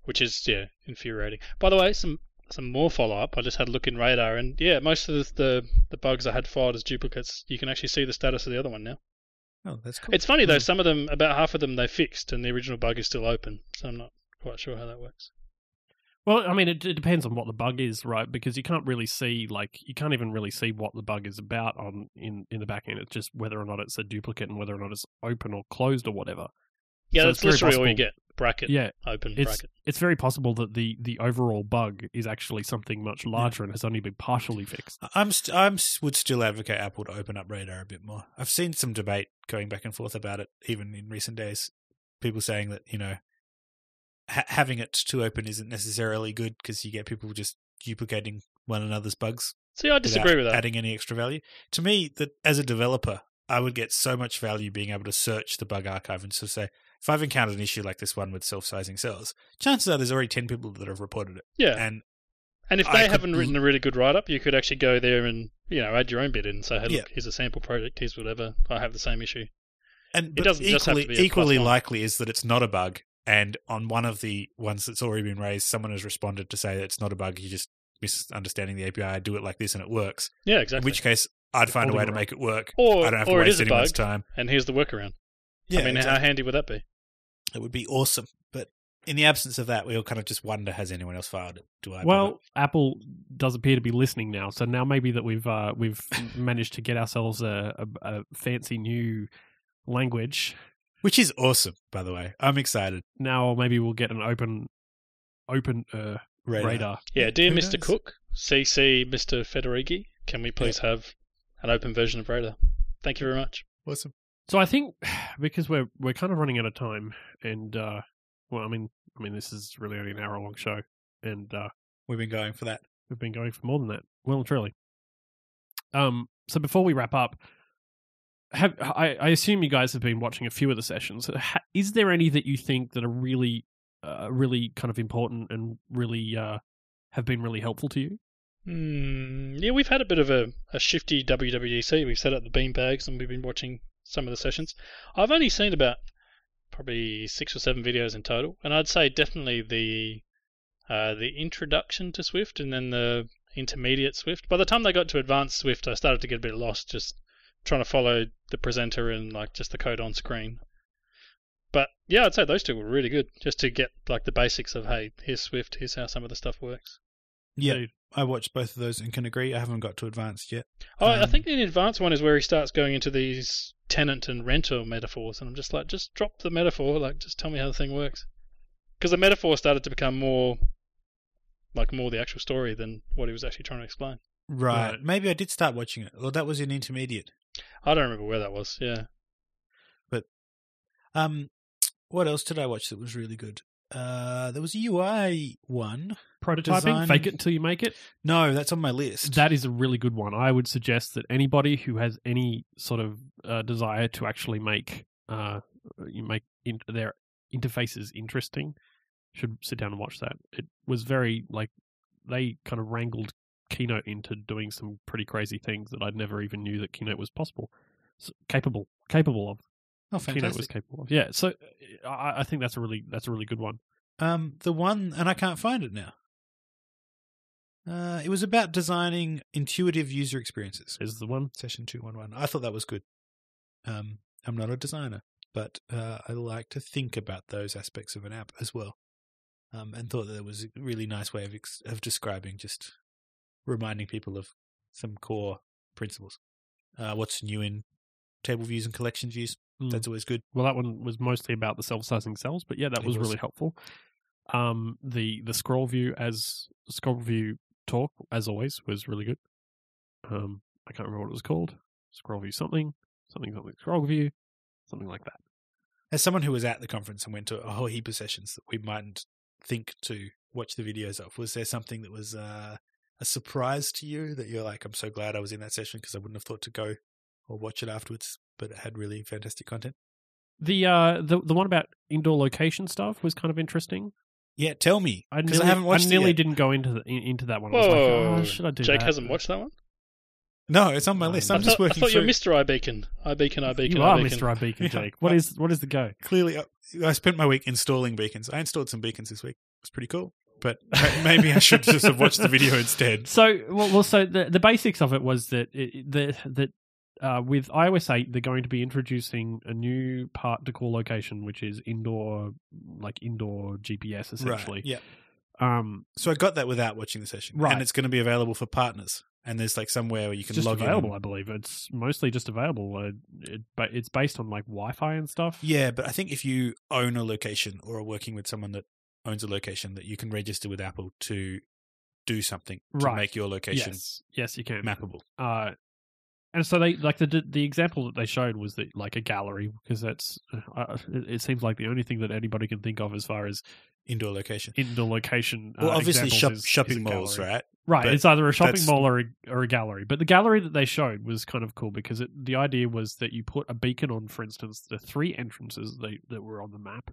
Which is yeah infuriating. By the way, some some more follow up. I just had a look in Radar, and yeah, most of the, the the bugs I had filed as duplicates, you can actually see the status of the other one now. Oh, that's cool. It's funny though, Hmm. some of them, about half of them, they fixed, and the original bug is still open. So I'm not quite sure how that works. Well, I mean, it, it depends on what the bug is, right? Because you can't really see, like, you can't even really see what the bug is about on in in the back end. It's just whether or not it's a duplicate and whether or not it's open or closed or whatever. Yeah, So that's it's very literally all you possible- get. Bracket, Yeah, open it's bracket. it's very possible that the the overall bug is actually something much larger and has only been partially fixed. I'm st- I'm s- would still advocate Apple to open up Radar a bit more. I've seen some debate going back and forth about it, even in recent days. People saying that you know ha- having it too open isn't necessarily good because you get people just duplicating one another's bugs See, I disagree with that. adding any extra value. To me, that as a developer, I would get so much value being able to search the bug archive and sort of say, if I've encountered an issue like this one with self-sizing cells, chances are there's already ten people that have reported it, yeah, and and if they could haven't l- written a really good write up, you could actually go there and you know add your own bit in and say, hey, Yeah. look, here's a sample project, here's whatever. I have the same issue. And but doesn't just have equally, to be equally likely is that it's not a bug. And on one of the ones that's already been raised, someone has responded to say that it's not a bug. You're just misunderstanding the API. I do it like this and it works. Yeah, exactly. In which case, I'd find a way to make it work. or I don't have or to waste anyone's time. and here's the workaround. Yeah, I mean, how handy would that be? it would be awesome. But in the absence of that, we all kind of just wonder: Has anyone else filed it? Do I? Well, Apple does appear to be listening now, so now maybe that we've uh, we've managed to get ourselves a, a, a fancy new language. which is awesome, by the way. I'm excited. Now maybe we'll get an open open uh, Radar. radar. Yeah, dear who Mr. knows? Cook, CC Mr. Federighi, can we please have an open version of Radar? Thank you very much. Awesome. So I think because we're we're kind of running out of time, and uh, well, I mean, I mean, this is really only an hour long show, and uh, We've been going for that. we've been going for more than that, well and truly. Um, so before we wrap up, have I, I assume you guys have been watching a few of the sessions? Ha- Is there any that you think that are really, uh, really kind of important and really uh, have been really helpful to you? Hmm, yeah, we've had a bit of a, a shifty WWDC. We've set up the beanbags and we've been watching some of the sessions. I've only seen about probably six or seven videos in total, and I'd say definitely the uh, the introduction to Swift and then the intermediate Swift. By the time they got to advanced Swift, I started to get a bit lost just trying to follow the presenter and like just the code on screen. But yeah, I'd say those two were really good just to get like the basics of hey, here's Swift, here's how some of the stuff works. Yeah, Dude. I watched both of those and can agree. I haven't got to advanced yet. Oh, I Um, think the advanced one is where he starts going into these tenant and renter metaphors, and I'm just like, just drop the metaphor, like just tell me how the thing works. Because the metaphor started to become more like more the actual story than what he was actually trying to explain. Right. Right. Maybe I did start watching it. Well, that was in intermediate. I don't remember where that was. Yeah. But, um, what else did I watch that was really good? Uh, there was a UI one. Prototyping, Design- fake it until you make it. No, that's on my list. That is a really good one. I would suggest that anybody who has any sort of uh, desire to actually make uh, you make in, their interfaces interesting should sit down and watch that. It was very like they kind of wrangled Keynote into doing some pretty crazy things that I'd never even knew that Keynote was possible, S capable, capable of. Oh, Keynote was fantastic. capable of. Yeah, so uh, I, I think that's a really that's a really good one. Um, the one, and I can't find it now. Uh, it was about designing intuitive user experiences. Is the one. Session two one one. I thought that was good. Um, I'm not a designer, but uh, I like to think about those aspects of an app as well. Um, and thought that it was a really nice way of ex- of describing, just reminding people of some core principles. Uh, what's new in table views and collection views? Mm. That's always good. Well, that one was mostly about the self-sizing cells, but yeah, that was, was. really helpful. Um, the the scroll view as scroll view talk as always was really good. Um, I can't remember what it was called. Scroll view something something something scroll view something like that. As someone who was at the conference and went to a whole heap of sessions that we mightn't think to watch the videos of, was there something that was uh, a surprise to you that you're like, I'm so glad I was in that session because I wouldn't have thought to go or watch it afterwards, but it had really fantastic content? The uh the the one about indoor location stuff was kind of interesting. Yeah, tell me I nearly, I haven't watched I nearly yet. didn't go into the, in- into that one. I was Whoa. like, oh, should I do Jake that? hasn't watched that one. No, it's on my list. I I'm I just thought, I working thought through. you're Mr. iBeacon. iBeacon, iBeacon, You are iBeacon. Mr. iBeacon, Yeah. Jake. What is what is the go? Clearly, uh, I spent my week installing beacons. I installed some beacons this week. It was pretty cool. But maybe I should just have watched the video instead. So, well, well so the the basics of it was that it, the that uh, with iOS eight, they're going to be introducing a new part to call location, which is indoor, like indoor GPS, essentially. Right. Yeah. Um, So I got that without watching the session. Right. And it's going to be available for partners. And there's like somewhere where you can just log available, in. I believe. It's mostly just available. Uh, it, but it's based on like Wi-Fi and stuff. Yeah, but I think if you own a location or are working with someone that owns a location, that you can register with Apple to do something to Right. make your location Yes, yes, you can. mappable. Uh, and so they like the the example that they showed was that like a gallery because that's uh, it, it seems like the only thing that anybody can think of as far as Indoor location. indoor location. Well, uh, obviously, shop, is- is shopping a malls, gallery. right? Right, But it's either a shopping that's- mall or a, or a gallery. But the gallery that they showed was kind of cool because it, the idea was that you put a beacon on, for instance, the three entrances they, that were on the map.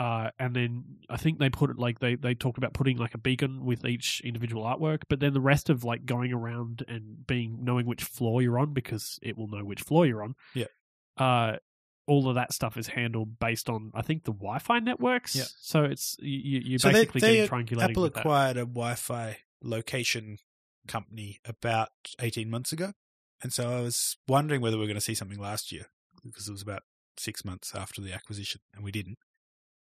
Uh, and then I think they put it like they, they talked about putting like a beacon with each individual artwork, but then the rest of like going around and being knowing which floor you're on because it will know which floor you're on. Yeah. Uh, all of that stuff is handled based on I think the Wi-Fi networks. Yeah. So it's you, you're So they- basically they- getting triangulating. Apple acquired a Wi-Fi location company about 18 months ago. And so I was wondering whether we are going to see something last year because it was about six months after the acquisition and we didn't.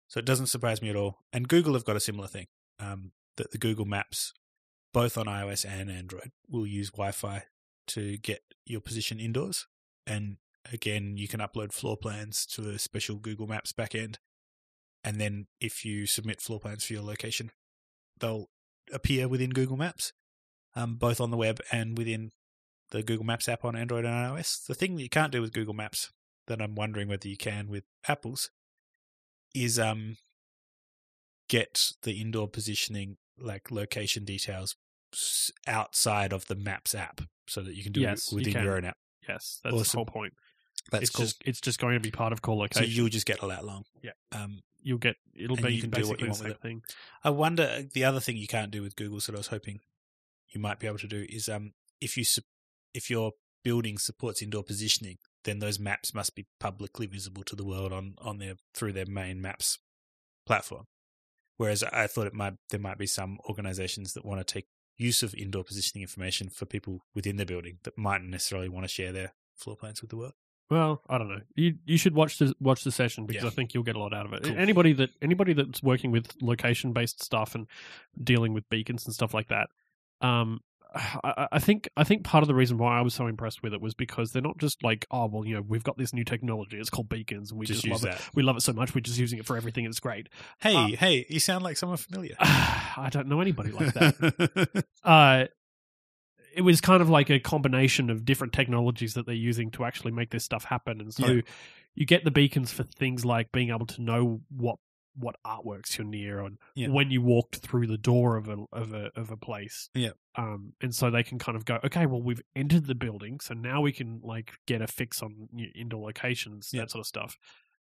So it doesn't surprise me at all. And Google have got a similar thing um, that the Google Maps, both on iOS and Android, will use Wi-Fi to get your position indoors. And again, you can upload floor plans to a special Google Maps backend. And then if you submit floor plans for your location, they'll appear within Google Maps, um, both on the web and within the Google Maps app on Android and iOS. The thing that you can't do with Google Maps that I'm wondering whether you can with Apple's is um get the indoor positioning like location details outside of the Maps app so that you can do Yes, it within can. your own app. Yes, that's the whole point. That's it's cool. just it's just going to be part of core so you'll just get a lat long. Yeah. Um, You'll get it'll be you can do what you want with same thing. I wonder the other thing you can't do with Google that I was hoping you might be able to do is um if you if your building supports indoor positioning, then those maps must be publicly visible to the world on on their through their main maps platform. Whereas I thought it might there might be some organizations that want to take use of indoor positioning information for people within the building that mightn't necessarily want to share their floor plans with the world. Well, I don't know. You you should watch the watch the session because Yeah. I think you'll get a lot out of it. Cool. Anybody that anybody that's working with location based stuff and dealing with beacons and stuff like that, um, I, I think I think part of the reason why I was so impressed with it was because they're not just like, oh well, you know, we've got this new technology. It's called beacons, and we just just, love it. that. We love it so much. We're just using it for everything. It's great. Hey, Uh, hey, you sound like someone familiar. I don't know anybody like that. uh, it was kind of like a combination of different technologies that they're using to actually make this stuff happen. And so Yeah. you get the beacons for things like being able to know what what artworks you're near and Yeah. when you walked through the door of a of a of a place. Yeah. Um, and so they can kind of go, okay, well, we've entered the building, so now we can like get a fix on indoor locations, Yeah. that sort of stuff.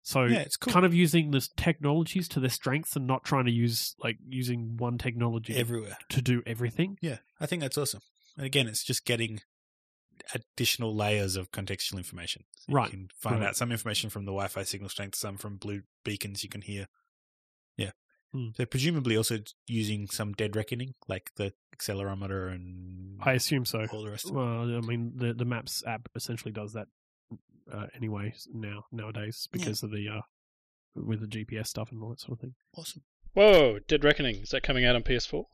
So yeah, it's cool. kind of using the technologies to their strengths and not trying to use like using one technology to- everywhere. to do everything. Yeah, I think that's awesome. And again, it's just getting additional layers of contextual information. So Right, You can find right. out some information from the Wi-Fi signal strength, some from blue beacons you can hear. Yeah. Hmm. So presumably also using some dead reckoning, like the accelerometer and I assume so. all the rest. Of it. Well, I mean, the the Maps app essentially does that uh, anyway now nowadays Yeah. because of the uh, with the GPS stuff and all that sort of thing. Awesome. Whoa, Dead Reckoning. Is that coming out on PS4?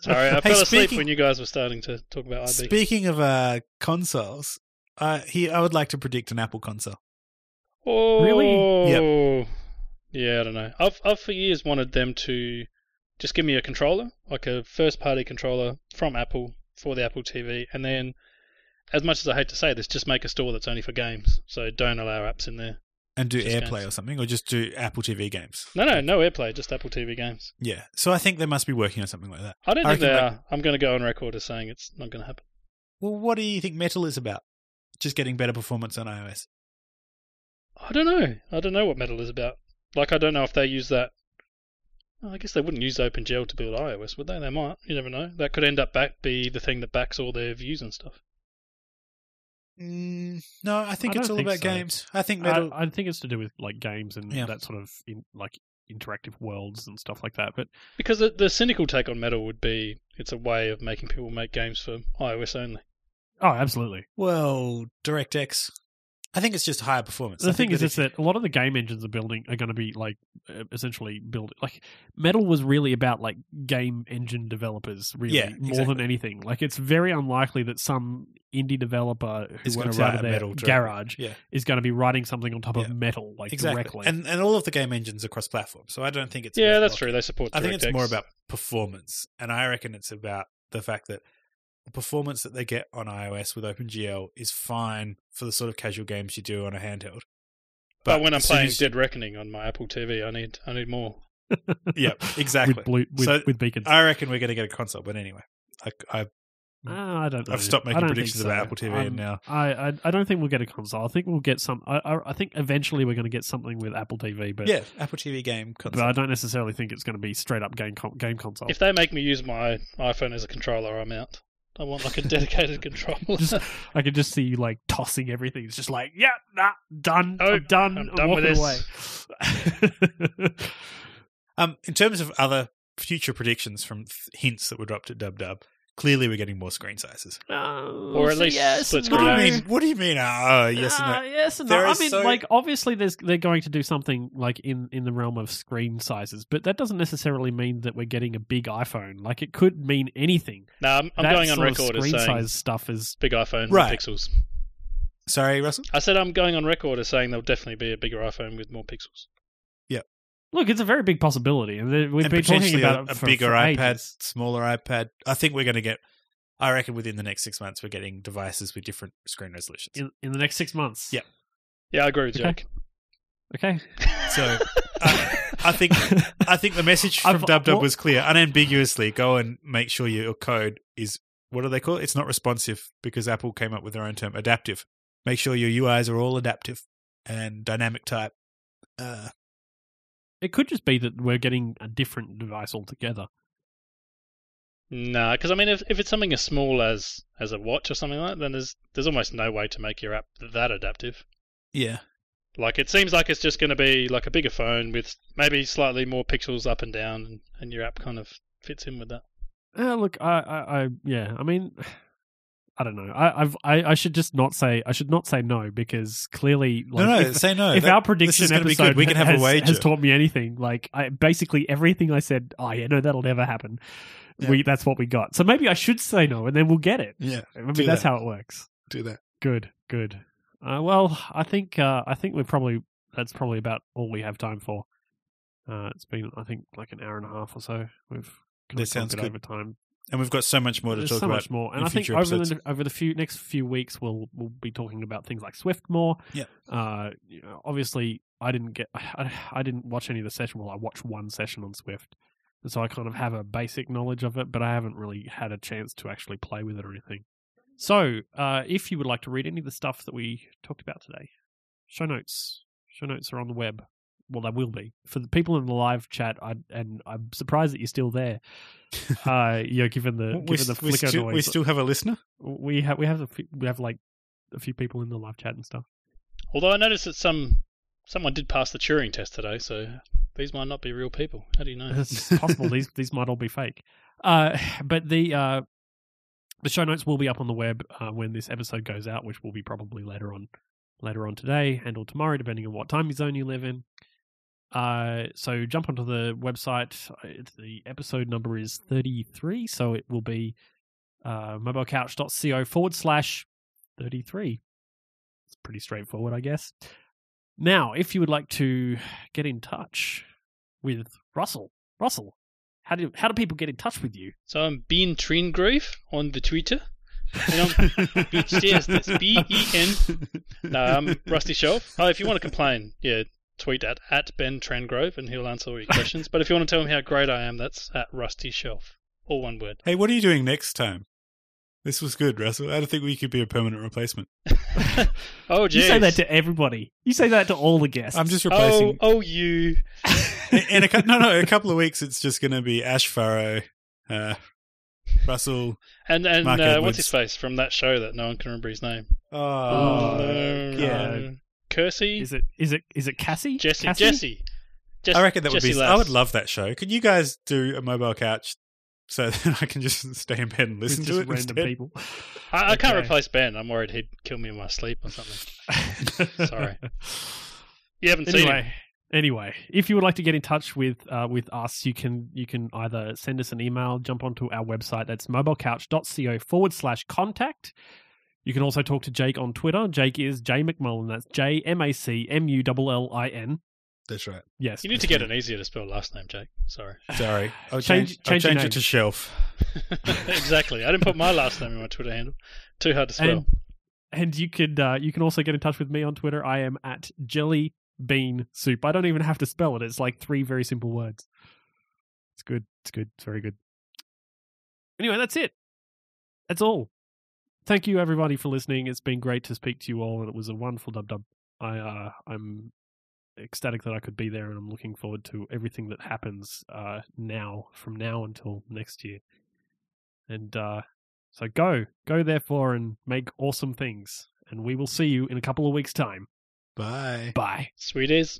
Sorry, I Hey, fell asleep speaking- when you guys were starting to talk about IB. Speaking of uh, consoles, uh, here I would like to predict an Apple console. oh, Really? Yeah, I don't know. I've I've for years wanted them to just give me a controller, like a first party controller from Apple for the Apple TV, and then, as much as I hate to say this, just make a store that's only for games. So don't allow apps in there. And do Just AirPlay games. or something, or just do Apple TV games. No, no, no AirPlay, just Apple TV games. Yeah. So I think they must be working on something like that. I don't I think they are. I'm going to go on record as saying it's not going to happen. Well, what do you think Metal is about? Just getting better performance on iOS. I don't know. I don't know what Metal is about. Like, I don't know if they use that. Well, I guess they wouldn't use OpenGL to build iOS, would they? They might. You never know. That could end up back be the thing that backs all their views and stuff. Mm, no, I think I it's all think about so. games. I think Metal. I, I think it's to do with like games and Yeah. that sort of in, like interactive worlds and stuff like that. But Because the, the cynical take on Metal would be it's a way of making people make games for iOS only. oh, absolutely. well, DirectX. I think it's just higher performance. The I thing think is, that is that a lot of the game engines are building are going to be like uh, essentially build like Metal was really about like game engine developers, really Yeah, more exactly. than anything. Like it's very unlikely that some indie developer who Is gonna write out of a their Metal garage Yeah. is going to be writing something on top Yeah. of Metal like exactly, directly. and and all of the game engines are cross platform. So I don't think it's yeah, that's what- true. They support I think it's DirectX. more about performance, and I reckon it's about the fact that the performance that they get on iOS with OpenGL is fine for the sort of casual games you do on a handheld. But, when I'm playing Dead Reckoning on my Apple TV, I need I need more. yeah, exactly. with, blue, with, So, with beacons. I reckon we're going to get a console, but anyway, I, I Ah, I don't. Know. I've stopped making think predictions so. about Apple TV I'm- now I, I I don't think we'll get a console. I think we'll get some. I I, I think eventually we're going to get something with Apple TV, but yeah, Apple TV game console. but I don't necessarily think it's going to be straight up game game console. If they make me use my iPhone as a controller, I'm out. I want like a dedicated controller. just I can just see you like tossing everything. It's just like, yeah, nah, done. Oh, I'm done. I'm I'm, done with walking away. Um, in terms of other future predictions from th- hints that were dropped at Dub Dub, clearly we're getting more screen sizes. Oh, or at so least yes, split screen What do you mean? What do you mean? Oh, yes and no. Uh, yes and There no. I mean, so- like obviously, there's they're going to do something like in in the realm of screen sizes, but that doesn't necessarily mean that we're getting a big iPhone. Like it could mean anything. no, I'm, I'm going on sort of record as screen saying size stuff is big iPhone Right. with pixels. Sorry, Russell. I said I'm going on record as saying there'll definitely be a bigger iPhone with more pixels. Look. It's a very big possibility, and we've and been talking about a, it a for, bigger for iPad, ages. smaller iPad. I think we're going to get. I reckon within the next six months we're getting devices with different screen resolutions. in in the next six months. Yeah. Yeah, I agree with Okay. Jake. Okay. So I, I think I think the message from I've- Dub Dub was clear, unambiguously. Go and make sure your code is what do they call it? It's not responsive because Apple came up with their own term, adaptive. Make sure your UIs are all adaptive and dynamic type. Uh, It could just be that we're getting a different device altogether. No, because I mean, if if it's something as small as as a watch or something like that, then there's there's almost no way to make your app that adaptive. yeah, Like it seems like it's just going to be like a bigger phone with maybe slightly more pixels up and down, and, and your app kind of fits in with that. Uh, look, I, I, I, yeah, I mean, I don't know. I, I've, I, I should just not say. I should not say no because clearly, like, no, no, if, say no. if That- our prediction is gonna be episode. We can have has, a wager. has taught me anything, like I basically everything I said, oh yeah, no, that'll never happen. Yeah. We that's what we got. So maybe I should say no, and then we'll get it. yeah, Maybe that's that. how it works. do that. Good, good. Uh, well, I think uh, I think we're probably that's probably about all we have time for. Uh, it's been I think like an hour and a half or so. We've That sounds good. over time. And we've got so much more to There's talk so about. much more, and I think over the over the few next few weeks we'll we'll be talking about things like Swift more. Yeah. Uh, you know, obviously, I didn't get I, I didn't watch any of the session. Well, I watched one session on Swift, and so I kind of have a basic knowledge of it, but I haven't really had a chance to actually play with it or anything. So, uh, if you would like to read any of the stuff that we talked about today, show notes show notes are on the web. Well, they will be for the people in the live chat. I, and I'm surprised that you're still there. Uh, you know, given the we, given the we flicker still, noise, we still have a listener. we have we have a few, we have like a few people in the live chat and stuff. Although I noticed that some someone did pass the Turing test today, so these might not be real people. How do you know? It's possible these these might all be fake. Uh, but the uh, the show notes will be up on the web uh, when this episode goes out, which will be probably later on later on today and or tomorrow, depending on what time zone you live in. Uh, so jump onto the website. The episode number is 33, so it will be uh, mobilecouch.co forward slash 33. It's pretty straightforward, I guess. Now, if you would like to get in touch with Russell, Russell, how do how do people get in touch with you? So I'm Ben Trengrove on the Twitter. And I'm B E N. No, I'm Rusty Shelf. Oh, if you want to complain, yeah, tweet at, at Ben Trengrove and he'll answer all your questions. but if you want to tell him how great I am, that's at Rusty Shelf. All one word. Hey, what are you doing next time? This was good, Russell. I don't think we could be a permanent replacement. oh, You say that to everybody. You say that to all the guests. I'm just Oh, replacing. oh, you. in in a cou- no, no, a couple of weeks, it's just going to be Ash Furrow, uh, Russell. And and Mark uh, what's his face from that show that no one can remember his name? Oh, no, yeah. no. Kersey? is it is it is it Cassie? Jesse? Cassie? Jesse. Jess- I reckon that would Jesse be. I would love that show. Could you guys do a mobile couch so that I can just stay in bed and listen just to it random instead? people. I, I can't Okay. replace Ben. I'm worried he'd kill me in my sleep or something. Sorry. You haven't seen him. anyway, anyway, if you would like to get in touch with uh, with us, you can you can either send us an email, jump onto our website. That's mobilecouch.co forward slash contact. You can also talk to Jake on Twitter. Jake is J MacMullin. That's J M A C M U L L I N. That's right. Yes. You need to get an easier to spell last name, Jake. Sorry. Sorry, I'll Change- change. I'll change change it to Shelf. exactly. I didn't put my last name in my Twitter handle. Too hard to spell. and, and you could uh, you can also get in touch with me on Twitter. I am at Jelly Bean Soup. I don't even have to spell it. It's like three very simple words. It's good. It's good. It's very good. Anyway, that's it. That's all. Thank you everybody for listening. It's been great to speak to you all, and it was a wonderful dub dub. I uh, I'm ecstatic that I could be there, and I'm looking forward to everything that happens uh, now from now until next year. And uh, so go, go therefore and make awesome things. And we will see you in a couple of weeks' time. Bye. Bye. Sweet as.